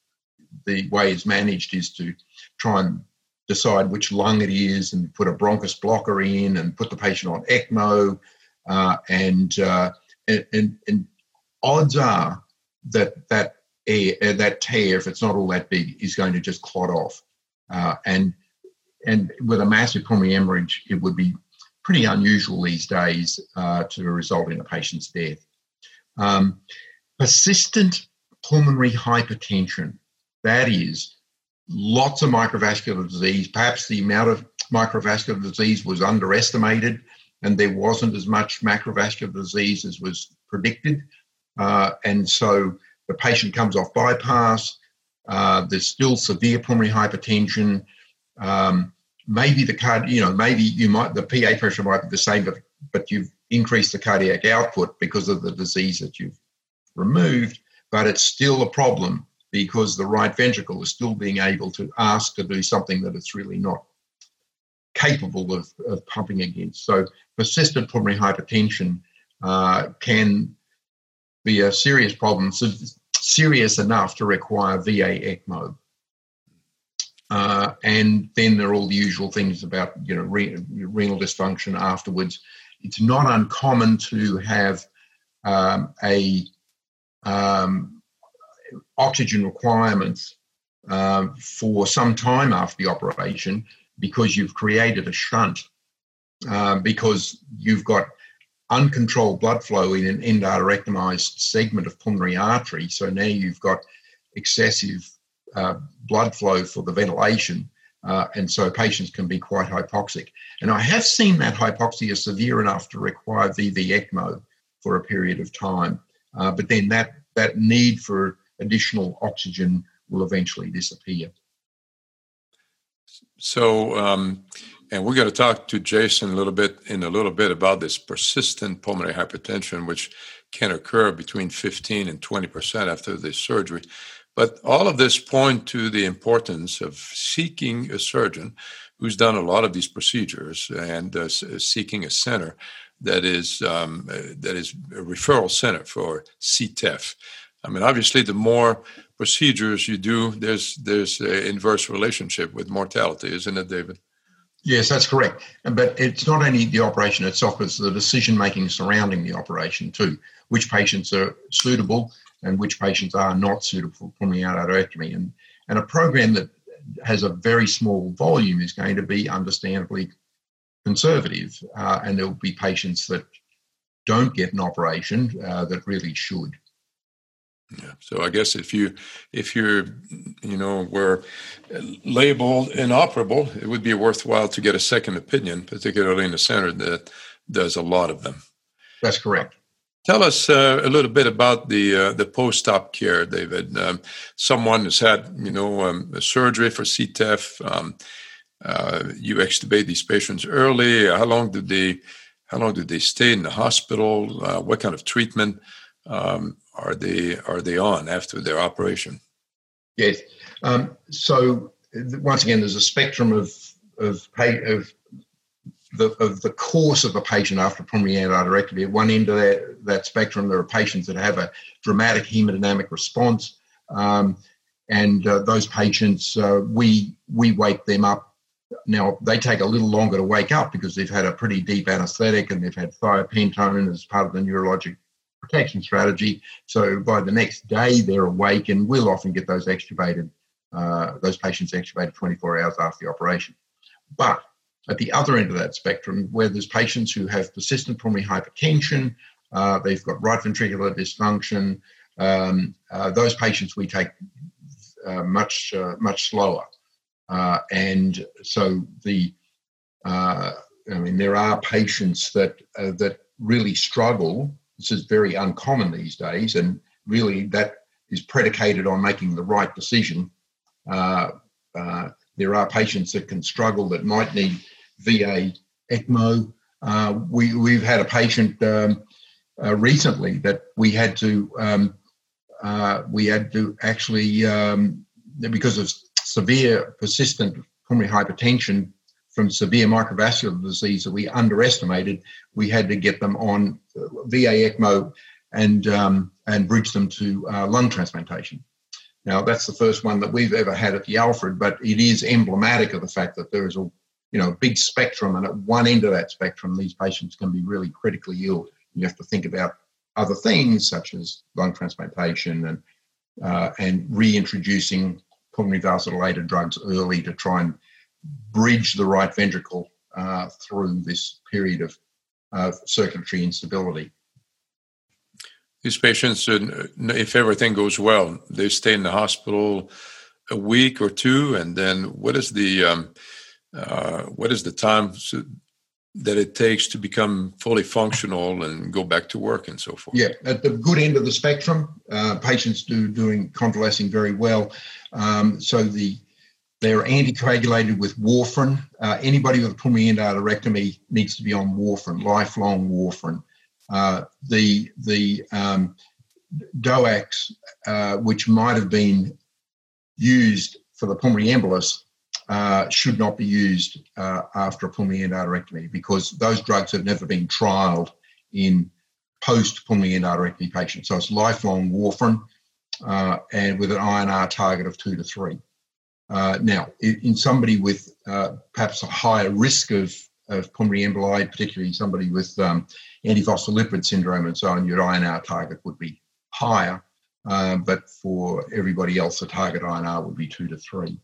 the way it's managed is to try and decide which lung it is and put a bronchus blocker in and put the patient on ECMO uh, and, uh, and and odds are that that air, that tear, if it's not all that big, is going to just clot off. Uh, and and with a massive pulmonary hemorrhage, it would be pretty unusual these days uh, to result in a patient's death. Um, persistent pulmonary hypertension, that is lots of microvascular disease. Perhaps the amount of microvascular disease was underestimated and there wasn't as much macrovascular disease as was predicted. Uh, and so the patient comes off bypass. Uh, there's still severe pulmonary hypertension. Um, maybe the card, you know, maybe you might the PA pressure might be the same, but but you've increased the cardiac output because of the disease that you've removed, but it's still a problem because the right ventricle is still being able to ask to do something that it's really not capable of, of pumping against. So persistent pulmonary hypertension uh, can be a serious problem, so serious enough to require VA ECMO. Uh, and then there are all the usual things about you know re- renal dysfunction afterwards. It's not uncommon to have um, a um, oxygen requirements um, for some time after the operation because you've created a shunt uh, because you've got uncontrolled blood flow in an endarterectomized segment of pulmonary artery. So now you've got excessive uh, blood flow for the ventilation, Uh, and so patients can be quite hypoxic. And I have seen that hypoxia severe enough to require VV ECMO for a period of time. Uh, but then that, that need for additional oxygen will eventually disappear. So, um, and we're going to talk to Jason a little bit in a little bit about this persistent pulmonary hypertension, which can occur between 15 and 20 percent after the surgery. But all of this point to the importance of seeking a surgeon who's done a lot of these procedures and uh, seeking a center that is um, uh, that is a referral center for CTEPH. I mean, obviously, the more procedures you do, there's there's an inverse relationship with mortality, isn't it, David? Yes, that's correct. But it's not only the operation itself, it's the decision making surrounding the operation too. Which patients are suitable and which patients are not suitable for pulmonary arterectomy. And, and a program that has a very small volume is going to be understandably conservative. Uh, and there will be patients that don't get an operation uh, that really should. Yeah. So I guess if you if you're you know were labeled inoperable, it would be worthwhile to get a second opinion, particularly in a center that does a lot of them. That's correct. Tell us uh, a little bit about the uh, the post-op care, David. Um, someone has had you know um, a surgery for CTEPH. Um, uh, you extubate these patients early. How long did they How long did they stay in the hospital? Uh, what kind of treatment? Um, are they are they on after their operation? Yes. Um, so once again, there's a spectrum of of pay, of the of the course of a patient after pulmonary endarterectomy. At one end of that, that spectrum, there are patients that have a dramatic hemodynamic response, um, and uh, those patients uh, we we wake them up. Now they take a little longer to wake up because they've had a pretty deep anaesthetic and they've had thiopentone as part of the neurologic protection strategy. So by the next day, they're awake, and we'll often get those extubated, uh, those patients extubated 24 hours after the operation. But at the other end of that spectrum, where there's patients who have persistent pulmonary hypertension, uh, they've got right ventricular dysfunction, um, uh, those patients we take uh, much uh, much slower, uh, and so the I mean there are patients that that really struggle this is very uncommon these days, and really that is predicated on making the right decision. Uh, uh, there are patients that can struggle that might need VA ECMO. Uh, we, we've had a patient um, uh, recently that we had to um, uh, we had to actually um, because of severe persistent pulmonary hypertension from severe microvascular disease that we underestimated, we had to get them on VA ECMO and um, and bridge them to uh, lung transplantation. Now that's the first one that we've ever had at the Alfred, but it is emblematic of the fact that there is a you know big spectrum, and at one end of that spectrum, these patients can be really critically ill. You have to think about other things such as lung transplantation and uh, and reintroducing pulmonary vasodilator drugs early to try and bridge the right ventricle uh, through this period of uh, circulatory instability. These patients, uh, if everything goes well, they stay in the hospital a week or two, and then what is the um, uh, what is the time that it takes to become fully functional and go back to work and so forth? Yeah, at the good end of the spectrum, uh, patients do doing convalescing very well. Um, so the they're anticoagulated with warfarin. Uh, anybody with a pulmonary endarterectomy needs to be on warfarin, lifelong warfarin. Uh, the the um, DOACs, uh, which might have been used for the pulmonary embolus, uh, should not be used uh, after a pulmonary endarterectomy because those drugs have never been trialed in post pulmonary endarterectomy patients. So it's lifelong warfarin uh, and with an INR target of two to three. Uh, now, in somebody with uh, perhaps a higher risk of, of pulmonary emboli, particularly somebody with um, antiphospholipid syndrome and so on, your INR target would be higher. Uh, but for everybody else, the target INR would be two to three.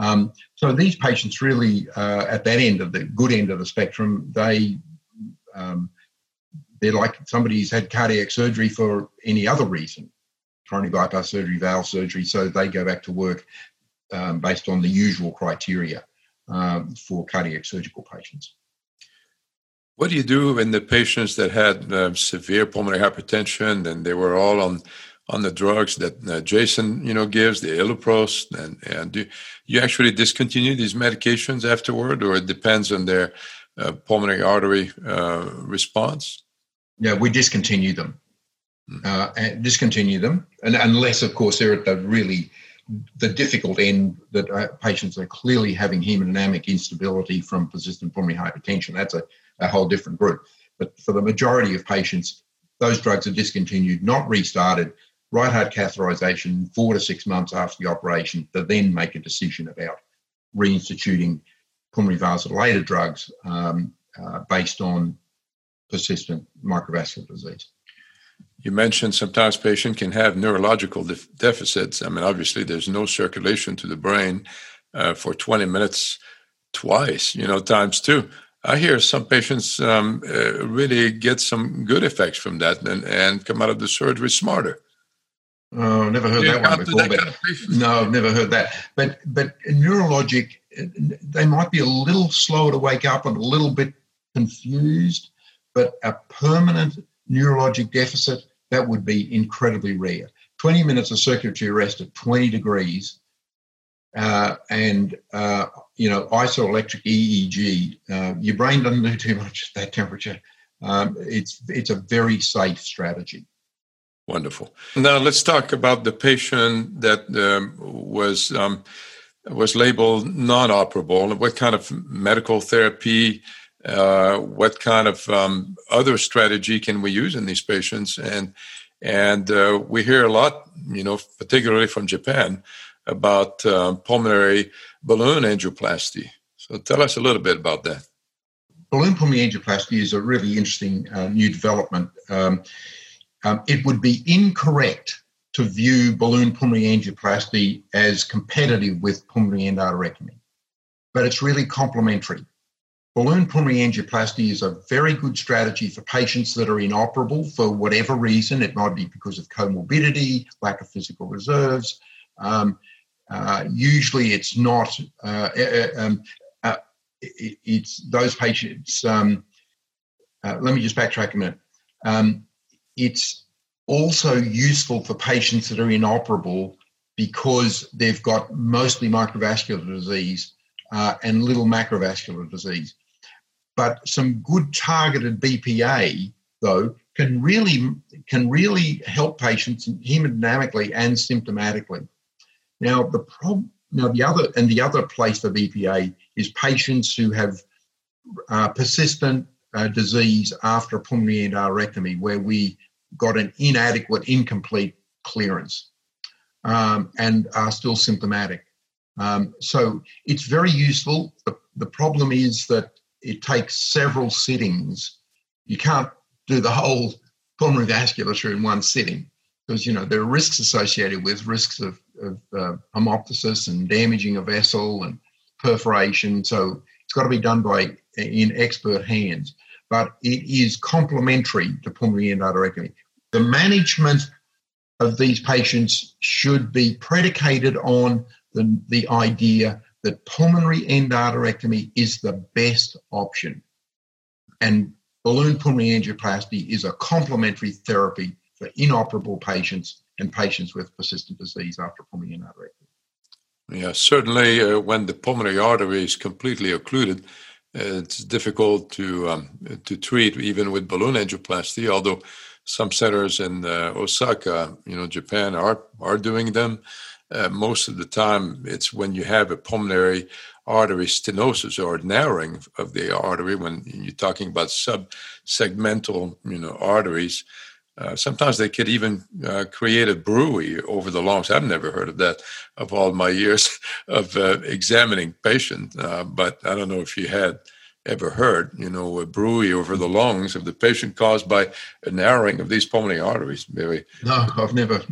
Um, so these patients really, uh, at that end of the good end of the spectrum, they um, they're like somebody who's had cardiac surgery for any other reason, coronary bypass surgery, valve surgery, so they go back to work um, based on the usual criteria um, for cardiac surgical patients. What do you do in the patients that had uh, severe pulmonary hypertension and they were all on on the drugs that uh, Jason, you know, gives the iloprost, and and do you actually discontinue these medications afterward, or it depends on their uh, pulmonary artery uh, response? Yeah, we discontinue them. Mm. and discontinue them, and unless, of course, they're at the really the difficult end that uh, patients are clearly having hemodynamic instability from persistent pulmonary hypertension. That's a, a whole different group. But for the majority of patients, those drugs are discontinued, not restarted. Right heart catheterization four to six months after the operation to then make a decision about reinstituting pulmonary vasodilator drugs um, uh, based on persistent microvascular disease. You mentioned sometimes patient can have neurological def- deficits. I mean, obviously, there's no circulation to the brain uh, for 20 minutes twice, you know, times two. I hear some patients um, uh, really get some good effects from that and, and come out of the surgery smarter. Oh, never heard that one before. That kind of no, I've never heard that. But but neurologic, they might be a little slower to wake up and a little bit confused. But a permanent neurologic deficit that would be incredibly rare. 20 minutes of circulatory arrest at 20 degrees uh, and, uh, you know, isoelectric EEG, uh, your brain doesn't do too much at that temperature. Um, it's, it's a very safe strategy. Wonderful. Now let's talk about the patient that um, was um, was labeled non-operable. What kind of medical therapy uh, what kind of um, other strategy can we use in these patients and and uh, we hear a lot you know particularly from japan about uh, pulmonary balloon angioplasty so tell us a little bit about that balloon pulmonary angioplasty is a really interesting uh, new development um, um, it would be incorrect to view balloon pulmonary angioplasty as competitive with pulmonary endarterectomy but it's really complementary Balloon pulmonary angioplasty is a very good strategy for patients that are inoperable for whatever reason. It might be because of comorbidity, lack of physical reserves. Um, uh, usually, it's not. Uh, uh, um, uh, it, it's those patients. Um, uh, let me just backtrack a minute. It's also useful for patients that are inoperable because they've got mostly microvascular disease uh, and little macrovascular disease. But some good targeted BPA, though, can really can really help patients hemodynamically and symptomatically. Now the problem, now the other and the other place for BPA is patients who have uh, persistent uh, disease after a pulmonary endarterectomy, where we got an inadequate, incomplete clearance, um, and are still symptomatic. Um, so it's very useful. The, the problem is that it takes several sittings. You can't do the whole pulmonary vasculature in one sitting because you know there are risks associated with risks of, of uh, hemoptysis and damaging a vessel and perforation. So it's got to be done by in expert hands. But it is complementary to pulmonary endarterectomy. The management of these patients should be predicated on the, the idea that pulmonary endarterectomy is the best option. And balloon pulmonary angioplasty is a complementary therapy for inoperable patients and patients with persistent disease after pulmonary endarterectomy. Yeah, certainly uh, when the pulmonary artery is completely occluded, it's difficult to um, to treat even with balloon angioplasty. Although some centers in uh, Osaka, you know, Japan are are doing them uh, most of the time it's when you have a pulmonary artery stenosis or narrowing of the artery when you're talking about subsegmental you know arteries uh, sometimes they could even uh, create a bruit over the lungs. I've never heard of that of all my years of uh, examining patients, uh, but I don't know if you had ever heard, you know, a bruit over the lungs of the patient caused by a narrowing of these pulmonary arteries. Maybe. No, I've never,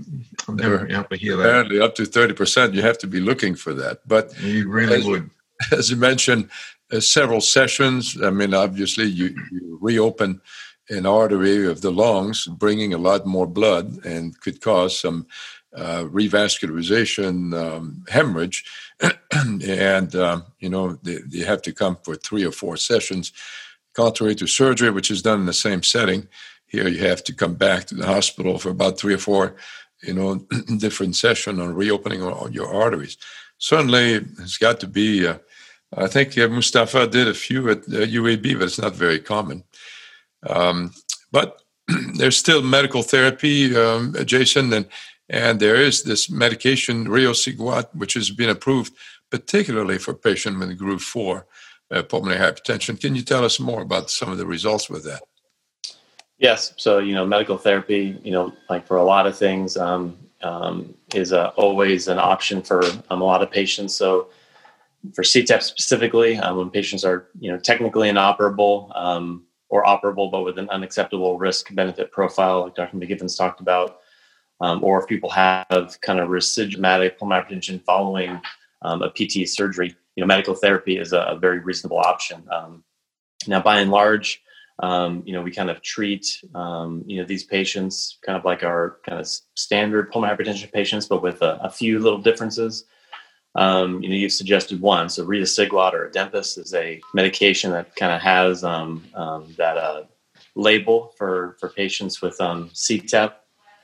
I've never been able to hear that. Apparently, up to thirty percent, you have to be looking for that. But you really as, would. As you mentioned, uh, several sessions. I mean, obviously, you, you reopen an artery of the lungs, bringing a lot more blood, and could cause some uh, revascularization, um, hemorrhage, and um, you know they, they, have to come for three or four sessions. Contrary to surgery, which is done in the same setting, here you have to come back to the hospital for about three or four, you know, different session on reopening all your arteries. Certainly, it's got to be. Uh, I think uh, Mustafa did a few at UAB, uh, but it's not very common. Um, but there's still medical therapy, um, Jason, and and there is this medication, Riociguat, which has been approved particularly for patients with group 4 uh, pulmonary hypertension. Can you tell us more about some of the results with that? Yes. So, you know, medical therapy, you know, like for a lot of things, um, um, is uh, always an option for um, a lot of patients. So, for CTEP specifically, um, when patients are, you know, technically inoperable um, or operable, but with an unacceptable risk benefit profile, like Dr. McGiffin's talked about, um, or if people have kind of residual pulmonary hypertension following um, a PT surgery, you know, medical therapy is a, a very reasonable option. Um, now, by and large, um, you know, we kind of treat, um, you know, these patients kind of like our kind of standard pulmonary hypertension patients, but with a, a few little differences. Um, you know, you've suggested one. So riociguat or Adempas is a medication that kind of has that uh, label for for patients with CTEP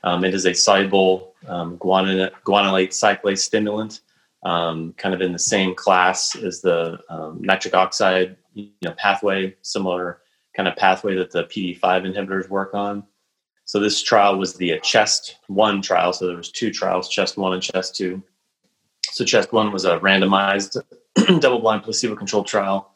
um, it is a soluble um, guanylate, guanylate cyclase stimulant, um, kind of in the same class as the um, nitric oxide you know, pathway, similar kind of pathway that the PD5 inhibitors work on. So this trial was the CHEST one trial. So there was two trials, CHEST one and CHEST two. So CHEST one was a randomized, double-blind, placebo-controlled trial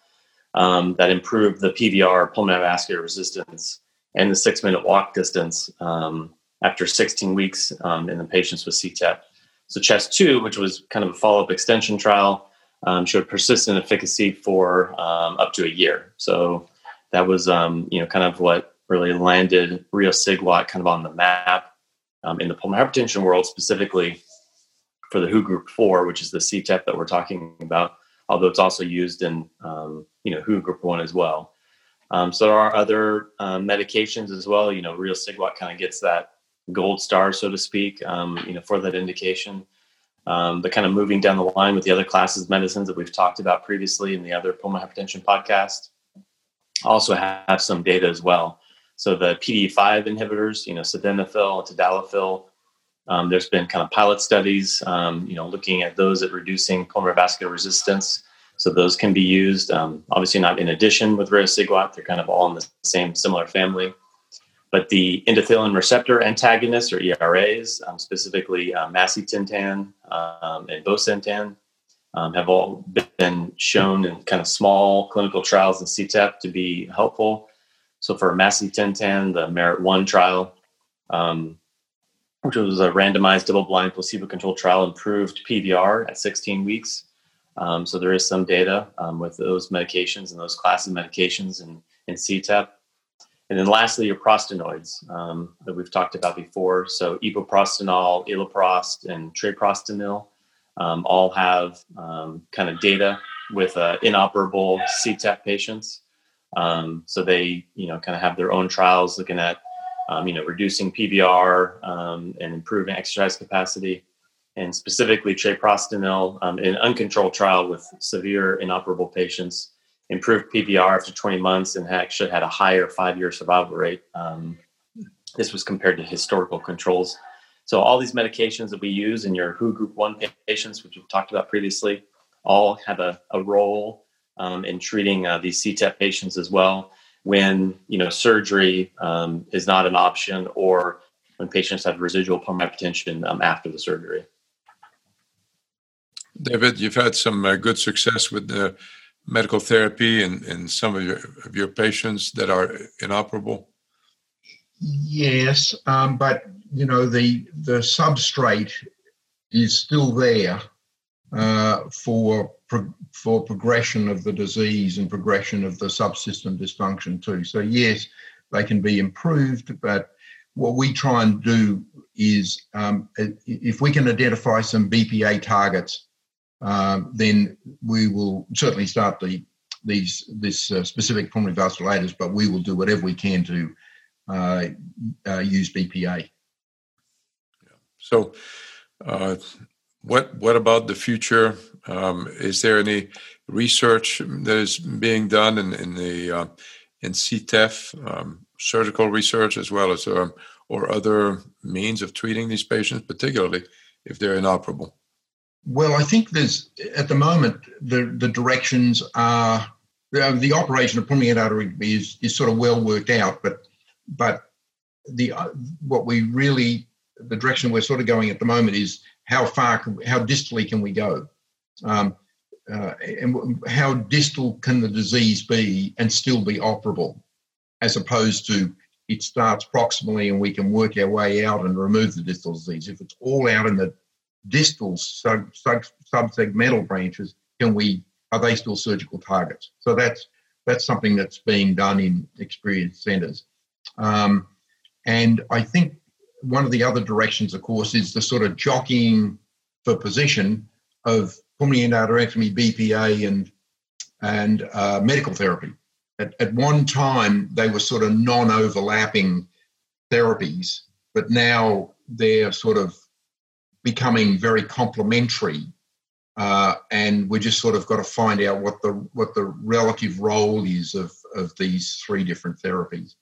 um, that improved the PVR, pulmonary vascular resistance, and the six-minute walk distance um, after 16 weeks um, in the patients with CTEP. So CHEST 2, which was kind of a follow-up extension trial, um, showed persistent efficacy for um, up to a year. So that was, you know, kind of what really landed riociguat kind of on the map um, in the pulmonary hypertension world, specifically for the WHO Group 4, which is the CTEP that we're talking about, although it's also used in, um, you know, WHO Group 1 as well. so there are other uh, medications as well. You know, riociguat kind of gets that gold star, so to speak, um, you know, for that indication. Um, but kind of moving down the line with the other classes of medicines that we've talked about previously in the other pulmonary hypertension podcast, also have some data as well. So the PDE5 inhibitors, you know, sildenafil and tadalafil, um, there's been kind of pilot studies, um, you know, looking at those at reducing pulmonary vascular resistance. So those can be used, um, obviously not in addition with riociguat. They're kind of all in the same similar family. But the endothelin receptor antagonists or ERAs, um, specifically uh, macitentan um, and bosentan, um, have all been shown in kind of small clinical trials in CTEP to be helpful. So for macitentan, the Merit 1 trial, um, which was a randomized double-blind placebo-controlled trial, improved PVR at 16 weeks. Um, so there is some data um, with those medications and those classes of medications and in CTEP. And then lastly, your prostanoids um, that we've talked about before. So epoprostenol, iloprost, and treprostinil um, all have um, kind of data with uh, inoperable CTEP patients. Um, so they, you know, kind of have their own trials looking at, um, you know, reducing PVR um, and improving exercise capacity. And specifically, treprostinil in an uncontrolled trial with severe inoperable patients improved PVR after 20 months and actually had a higher five-year survival rate. Um, this was compared to historical controls. So all these medications that we use in your WHO Group 1 patients, which we've talked about previously, all have a, a role um, in treating uh, these CTEP patients as well when you know surgery um, is not an option or when patients have residual pulmonary hypertension um, after the surgery. David, you've had some uh, good success with the medical therapy in, in some of your, of your patients that are inoperable? Yes, um, but you know the the substrate is still there uh, for pro- for progression of the disease and progression of the subsystem dysfunction too. So yes, they can be improved, but what we try and do is um, if we can identify some BPA targets um, then we will certainly start the these this uh, specific pulmonary vasculitis, but we will do whatever we can to uh, uh, use BPA. Yeah. So Uh, what what about the future? Um, is there any research that is being done in, in the uh, in CTEPH, um, surgical research as well as um, or other means of treating these patients, particularly if they're inoperable? Well, I think there's at the moment the the directions are the, the operation of pulmonary artery is is sort of well worked out, but but the uh, what we really the direction we're sort of going at the moment is how far how distally can we go, um, uh, and how distal can the disease be and still be operable, as opposed to it starts proximally and we can work our way out and remove the distal disease. If it's all out in the distal sub, sub, subsegmental branches, can we are they still surgical targets? So that's that's something that's being done in experienced centres. Um, and I think one of the other directions, of course, is the sort of jockeying for position of pulmonary endarterectomy, BPA, and and uh, medical therapy. At, at one time, they were sort of non-overlapping therapies, but now they're sort of becoming very complementary. Uh, and we just sort of got to find out what the what the relative role is of of these three different therapies.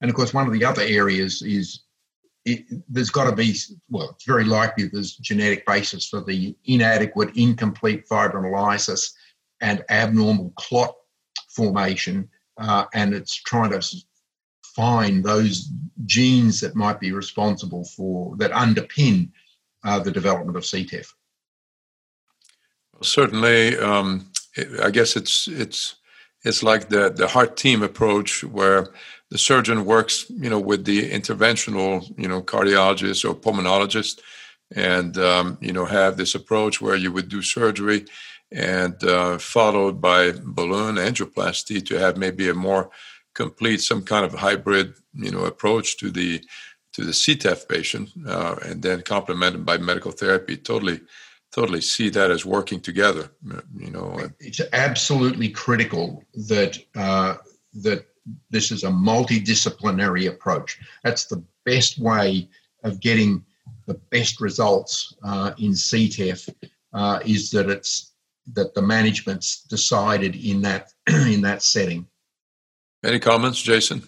And of course, one of the other areas is it, there's got to be, well, it's very likely there's genetic basis for the inadequate, incomplete fibrinolysis and abnormal clot formation. Uh, and it's trying to find those genes that might be responsible for, that underpin uh, the development of CTEPH. Certainly, um, I guess it's it's it's like the the heart team approach where the surgeon works, you know, with the interventional, you know, cardiologist or pulmonologist, and um, you know, have this approach where you would do surgery and uh, followed by balloon angioplasty to have maybe a more complete, some kind of hybrid, you know, approach to the to the CTEPH patient, uh, and then complemented by medical therapy. Totally, totally see that as working together. You know, it's absolutely critical that uh, that this is a multidisciplinary approach. That's the best way of getting the best results uh, in CTEPH uh, is that it's that the management's decided in that in that setting. Any comments, Jason?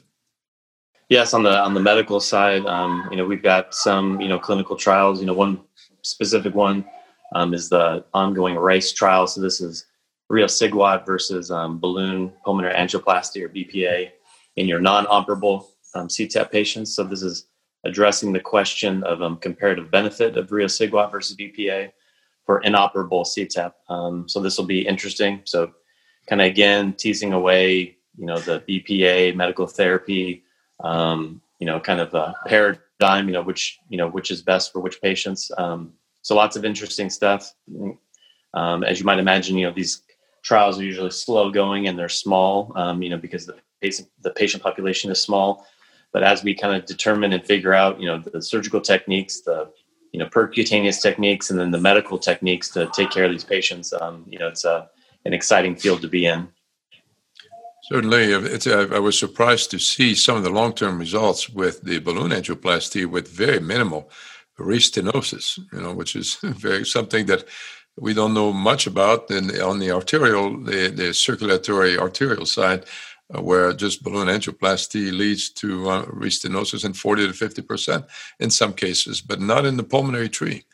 Yes, on the on the medical side, um, you know, we've got some you know clinical trials. You know, one specific one um, is the ongoing RACE trial. So this is riociguat versus um, balloon pulmonary angioplasty or BPA in your non-operable um, CTEPH patients. So this is addressing the question of um, comparative benefit of riociguat versus BPA for inoperable CTEPH. Um, so this will be interesting. So kind of again teasing away, you know, the BPA medical therapy, um, you know, kind of a paradigm, you know, which you know which is best for which patients. Um, so lots of interesting stuff. Um, as you might imagine, you know, these trials are usually slow going and they're small, um, you know, because the patient, the patient population is small. But as we kind of determine and figure out, you know, the surgical techniques, the you know percutaneous techniques, and then the medical techniques to take care of these patients, um, you know, it's a, an exciting field to be in. Certainly, it's, I was surprised to see some of the long-term results with the balloon angioplasty with very minimal restenosis, you know, which is very something that we don't know much about. On the arterial, the, the circulatory arterial side, uh, where just balloon angioplasty leads to uh, restenosis in 40 to 50 percent in some cases, but not in the pulmonary tree.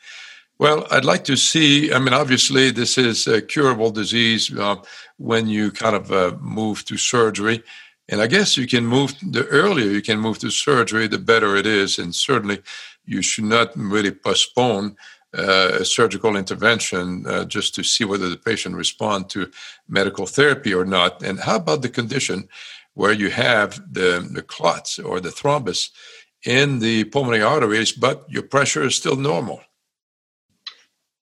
Well, I'd like to see. I mean, obviously, this is a curable disease uh, when you kind of uh, move to surgery. And I guess you can move, the earlier you can move to surgery, the better it is. And certainly, you should not really postpone uh, a surgical intervention uh, just to see whether the patient respond to medical therapy or not. And how about the condition where you have the, the clots or the thrombus in the pulmonary arteries, but your pressure is still normal?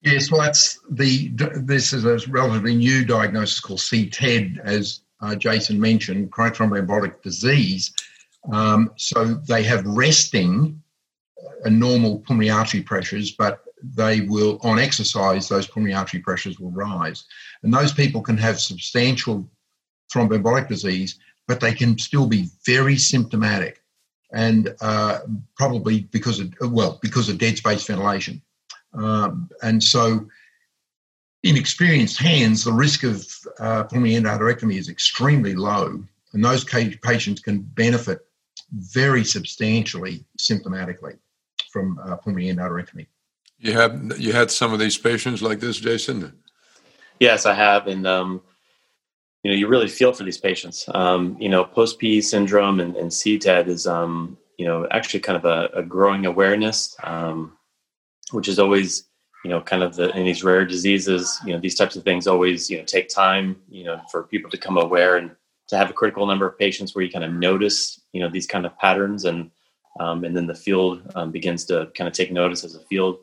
Yes, well, that's the. This is a relatively new diagnosis called CTED, as uh, Jason mentioned, chronic thromboembolic disease. Um, so they have resting uh, normal pulmonary artery pressures, but they will, on exercise, those pulmonary artery pressures will rise. And those people can have substantial thromboembolic disease, but they can still be very symptomatic and uh, probably because of, well, because of dead space ventilation. Um, and so, in experienced hands, the risk of uh, pulmonary endarterectomy is extremely low, and those patients can benefit very substantially symptomatically from uh, pulmonary endarterectomy. You have you had some of these patients like this, Jason? Yes, I have, and um, you know, you really feel for these patients. Um, you know, post PE syndrome and, and CTED is, um, you know, actually kind of a, a growing awareness, um, which is always, you know, kind of the in these rare diseases. You know, these types of things always, you know, take time. You know, for people to come aware and to have a critical number of patients where you kind of notice, you know, these kind of patterns and um, and then the field um, begins to kind of take notice as a field.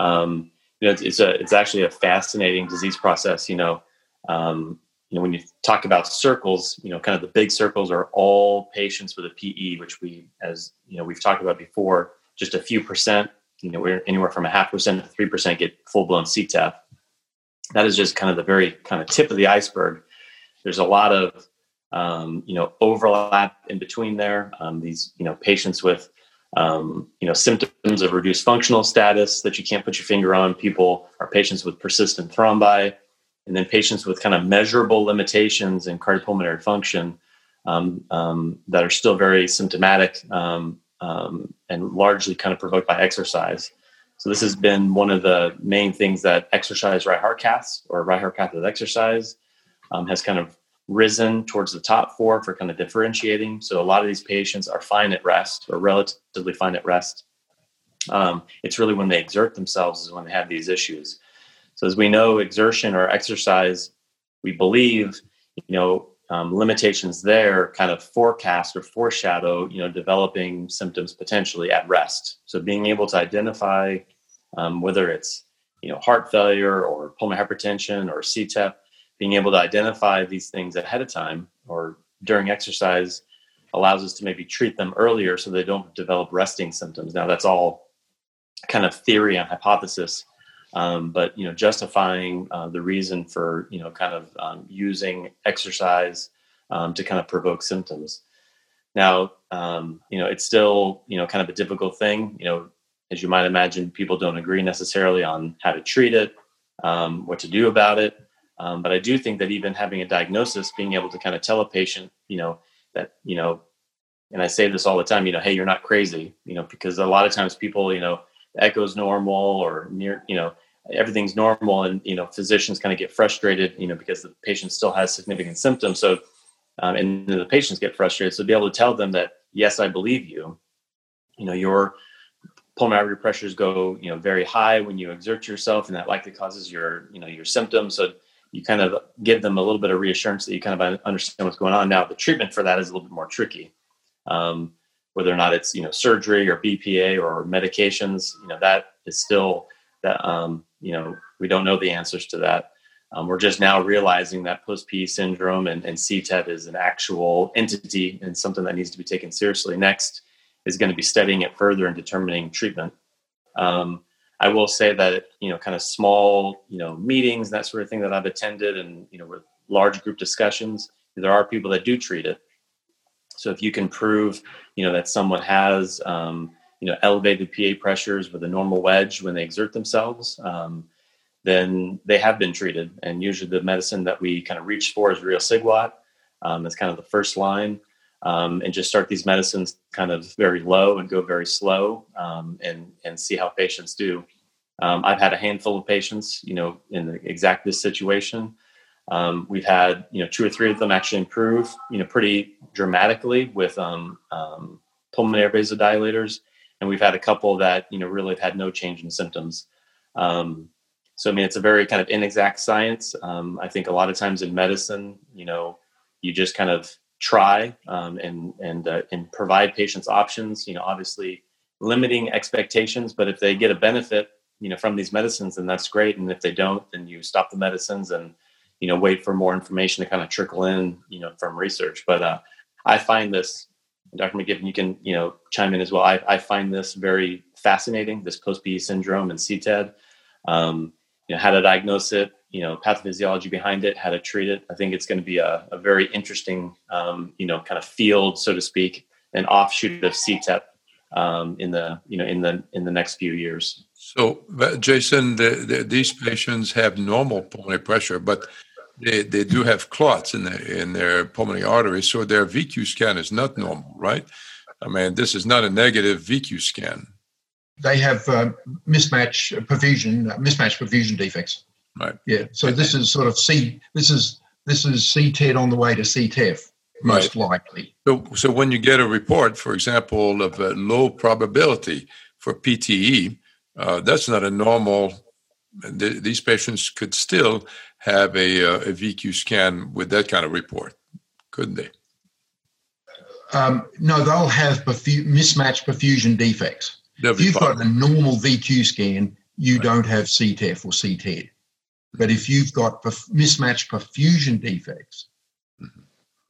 Um, you know, it's, it's, a it's actually a fascinating disease process. You know, um, you know when you talk about circles, you know, kind of the big circles are all patients with a PE, which we, as you know, we've talked about before, just a few percent. You know, we're anywhere from a half percent to three percent get full blown CTEPH. That is just kind of the very kind of tip of the iceberg. There's a lot of um, you know overlap in between there. Um, these you know patients with um, you know symptoms of reduced functional status that you can't put your finger on. People are patients with persistent thrombi, and then patients with kind of measurable limitations in cardiopulmonary function um, um, that are still very symptomatic um, and largely kind of provoked by exercise. So this has been one of the main things that exercise right heart caths or right heart cath with exercise has kind of risen towards the top four for kind of differentiating. So a lot of these patients are fine at rest or relatively fine at rest. Um, it's really when they exert themselves is when they have these issues. So as we know, exertion or exercise, we believe, you know, um, limitations there kind of forecast or foreshadow, you know, developing symptoms potentially at rest. So being able to identify um, whether it's, you know, heart failure or pulmonary hypertension or CTEPH being able to identify these things ahead of time or during exercise allows us to maybe treat them earlier so they don't develop resting symptoms. Now that's all kind of theory and hypothesis, um, but you know justifying uh, the reason for you know kind of um, using exercise um, to kind of provoke symptoms. Now um, you know it's still you know kind of a difficult thing. You know as you might imagine, people don't agree necessarily on how to treat it, um, what to do about it. Um, but I do think that even having a diagnosis, being able to kind of tell a patient, you know, that, you know, and I say this all the time, you know, hey, you're not crazy, you know, because a lot of times people, you know, echoes normal or near, you know, everything's normal and, you know, physicians kind of get frustrated, you know, because the patient still has significant symptoms. So, um, and the patients get frustrated. So be able to tell them that, yes, I believe you, you know, your pulmonary pressures go, you know, very high when you exert yourself and that likely causes your, you know, your symptoms. So you kind of give them a little bit of reassurance that you kind of understand what's going on. Now, the treatment for that is a little bit more tricky. Um, whether or not it's you know surgery or BPA or medications, you know that is still that um, you know we don't know the answers to that. Um, we're just now realizing that post PE syndrome and, and is an actual entity and something that needs to be taken seriously. Next is going to be studying it further and determining treatment. Um, I will say that you know, kind of small, you know, meetings that sort of thing that I've attended, and you know, with large group discussions, there are people that do treat it. So if you can prove, you know, that someone has, um, you know, elevated PA pressures with a normal wedge when they exert themselves, um, then they have been treated. And usually, the medicine that we kind of reach for is riociguat. Um, it's kind of the first line um, and just start these medicines kind of very low and go very slow um, and and see how patients do. Um, I've had a handful of patients, you know, in the exact this situation. Um, we've had you know two or three of them actually improve, you know, pretty dramatically with um, um, pulmonary vasodilators, and we've had a couple that you know really have had no change in symptoms. so I mean, it's a very kind of inexact science. I think a lot of times in medicine, you know, you just kind of try um, and and uh, and provide patients options. You know, obviously limiting expectations, but if they get a benefit, you know, from these medicines, then that's great. And if they don't, then you stop the medicines and you know wait for more information to kind of trickle in, you know, from research. But uh, I find this, Dr. McGiffin, you can you know chime in as well. I, I find this very fascinating. This post PE syndrome and CTED. Um, you know, how to diagnose it, you know pathophysiology behind it, how to treat it. I think it's going to be a, a very interesting, um, you know, kind of field, so to speak, an offshoot of CTEPH um, in the you know in the in the next few years. So, Jason, the, the, these patients have normal pulmonary pressure, but they, they do have clots in their in their pulmonary arteries, so their VQ scan is not normal, right? I mean, this is not a negative VQ scan. They have uh, mismatch perfusion, uh, mismatch perfusion defects. Right. Yeah. So this is sort of C. This is this is CTED on the way to CTEPH, most right. likely. So, so when you get a report, for example, of a low probability for PTE, uh, that's not a normal. Th- these patients could still have a, uh, a VQ scan with that kind of report, couldn't they? Um, no, they'll have perfu- mismatched perfusion defects. if you've got a normal VQ scan, you right. don't have CTEPH or CTED. But if you've got perf- mismatched perfusion defects.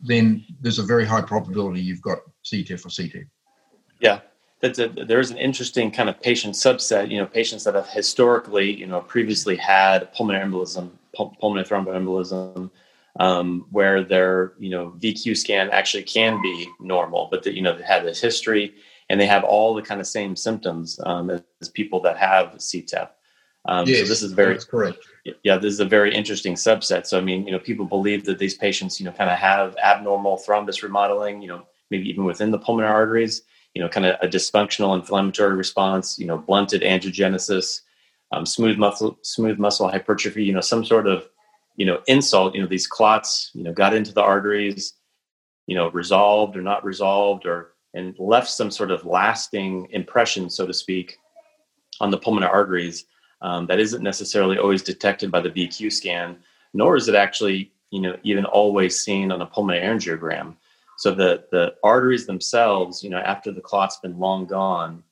Then there's a very high probability you've got CTEPH or CTED. Yeah, that's a, there is an interesting kind of patient subset. You know, patients that have historically, you know, previously had pulmonary embolism, pulmonary thromboembolism, um, where their you know VQ scan actually can be normal, but that you know they had this history and they have all the kind of same symptoms um, as, as, people that have CTEPH. Um, yes, so this is very correct. Yeah, this is a very interesting subset. So I mean, you know, people believe that these patients, you know, kind of have abnormal thrombus remodeling, you know, maybe even within the pulmonary arteries, you know, kind of a dysfunctional inflammatory response, you know, blunted angiogenesis, um, smooth muscle, smooth muscle hypertrophy, you know, some sort of, you know, insult, you know, these clots, you know, got into the arteries, you know, resolved or not resolved, or and left some sort of lasting impression, so to speak, on the pulmonary arteries um, that isn't necessarily always detected by the VQ scan, nor is it actually you know even always seen on a pulmonary angiogram. So the the arteries themselves, you know, after the clot's been long gone,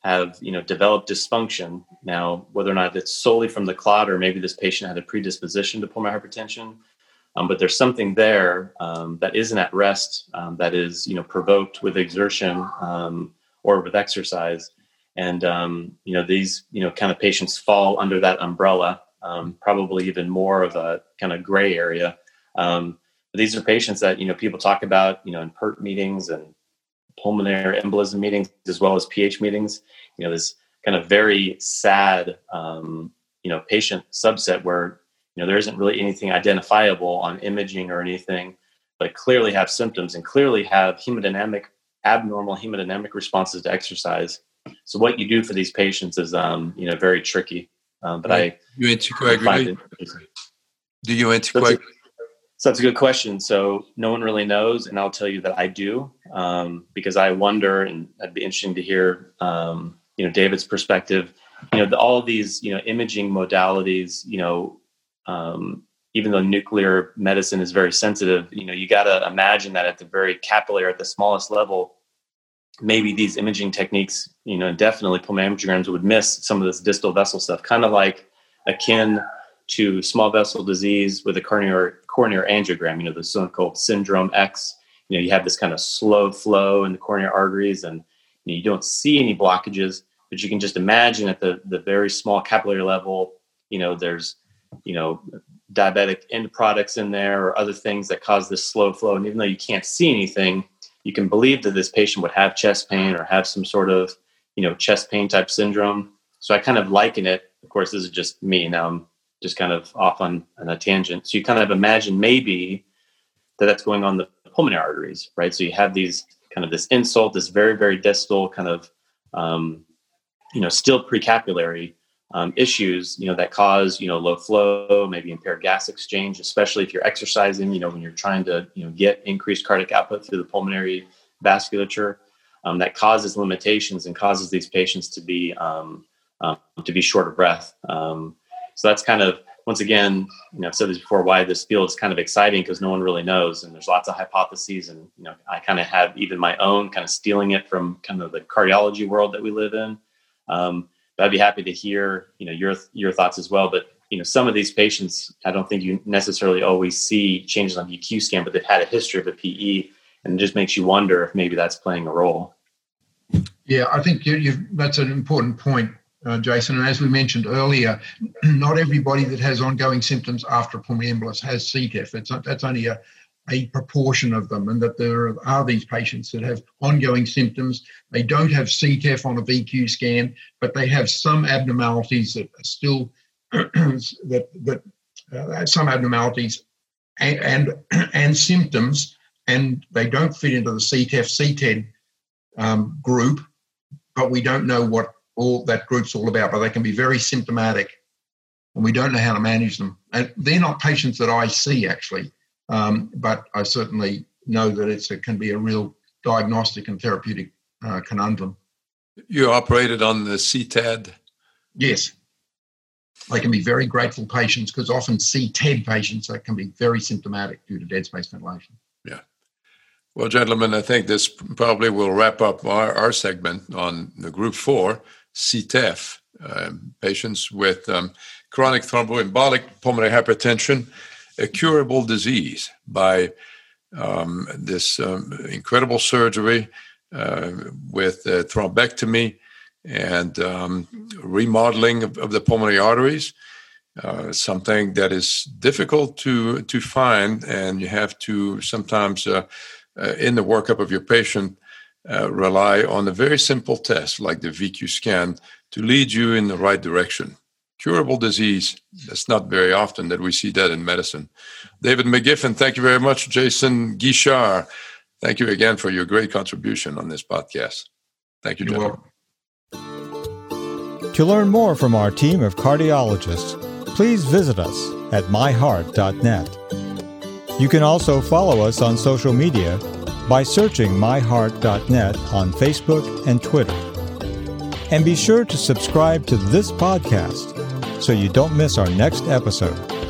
have you know developed dysfunction. Now, whether or not it's solely from the clot or maybe this patient had a predisposition to pulmonary hypertension, um, but there's something there um, that isn't at rest um, that is you know provoked with exertion um, or with exercise and um, you know these you know kind of patients fall under that umbrella um, probably even more of a kind of gray area. Um, these are patients that you know people talk about you know in PERT meetings and pulmonary embolism meetings as well as PH meetings. You know this kind of very sad um, you know patient subset where you know there isn't really anything identifiable on imaging or anything but clearly have symptoms and clearly have hemodynamic abnormal hemodynamic responses to exercise so what you do for these patients is, um, you know, very tricky. Um, but right. I you anticoagulate. Do you anticoagulate? So that's a good question. So no one really knows, and I'll tell you that I do um, because I wonder, and it'd be interesting to hear, um, you know, David's perspective. You know, the, all these, you know, imaging modalities. You know, um, even though nuclear medicine is very sensitive, you know, you got to imagine that at the very capillary, at the smallest level, maybe these imaging techniques, you know, definitely pulmonaryograms would miss some of this distal vessel stuff, kind of like akin to small vessel disease with a coronary coronary angiogram, you know, the so-called syndrome X. You know, you have this kind of slow flow in the coronary arteries and you, know, you don't see any blockages, but you can just imagine at the, the very small capillary level, you know, there's, you know, diabetic end products in there or other things that cause this slow flow. And even though you can't see anything, you can believe that this patient would have chest pain or have some sort of you know chest pain type syndrome. So i kind of liken it. Of course this is just me. Now i'm just kind of off on, on a tangent. So you kind of imagine maybe that that's going on the pulmonary arteries right? So you have these kind of this insult this very very distal kind of um, you know still precapillary um, issues, you know, that cause, you know, low flow, maybe impaired gas exchange, especially if you're exercising, you know, when you're trying to, you know, get increased cardiac output through the pulmonary vasculature, um, that causes limitations and causes these patients to be um, um, to be short of breath. Um, so that's kind of once again, you know, I've said this before, why this field is kind of exciting because no one really knows, and there's lots of hypotheses, and you know, I kind of have even my own kind of stealing it from kind of the cardiology world that we live in. Um, but I'd be happy to hear, you know, your your thoughts as well. But you know, some of these patients, I don't think you necessarily always see changes on VQ scan, but they've had a history of a PE, and it just makes you wonder if maybe that's playing a role. Yeah, I think you, that's an important point, uh, Jason. And as we mentioned earlier, not everybody that has ongoing symptoms after a pulmonary embolus has CTEPH. It's not, that's only a, a proportion of them, and that there are these patients that have ongoing symptoms. They don't have CTEPH on a VQ scan, but they have some abnormalities that are still that that uh, some abnormalities and, and, and symptoms, and they don't fit into the CTEPH CTED um, group, but we don't know what all that group's all about. But they can be very symptomatic, and we don't know how to manage them. And they're not patients that I see actually. Um, but I certainly know that it's a, can be a real diagnostic and therapeutic uh, conundrum. You operated on the CTED? Yes. They can be very grateful patients because often CTED patients that can be very symptomatic due to dead space ventilation. Well, gentlemen, I think this probably will wrap up our, our segment on the group four, CTEPH, um, patients with um, chronic thromboembolic pulmonary hypertension a curable disease by um, this um, incredible surgery uh, with uh, thrombectomy and um, remodeling of, of, the pulmonary arteries. Uh, something that is difficult to to find, and you have to sometimes, uh, in the workup of your patient, uh, rely on a very simple test like the VQ scan to lead you in the right direction curable disease. It's not very often that we see that in medicine. David McGiffin, thank you very much. Jason Guichard, thank you again for your great contribution on this podcast. Thank you, Joe. To learn more from our team of cardiologists, please visit us at myheart.net. You can also follow us on social media by searching myheart.net on Facebook and Twitter. And be sure to subscribe to this podcast so you don't miss our next episode.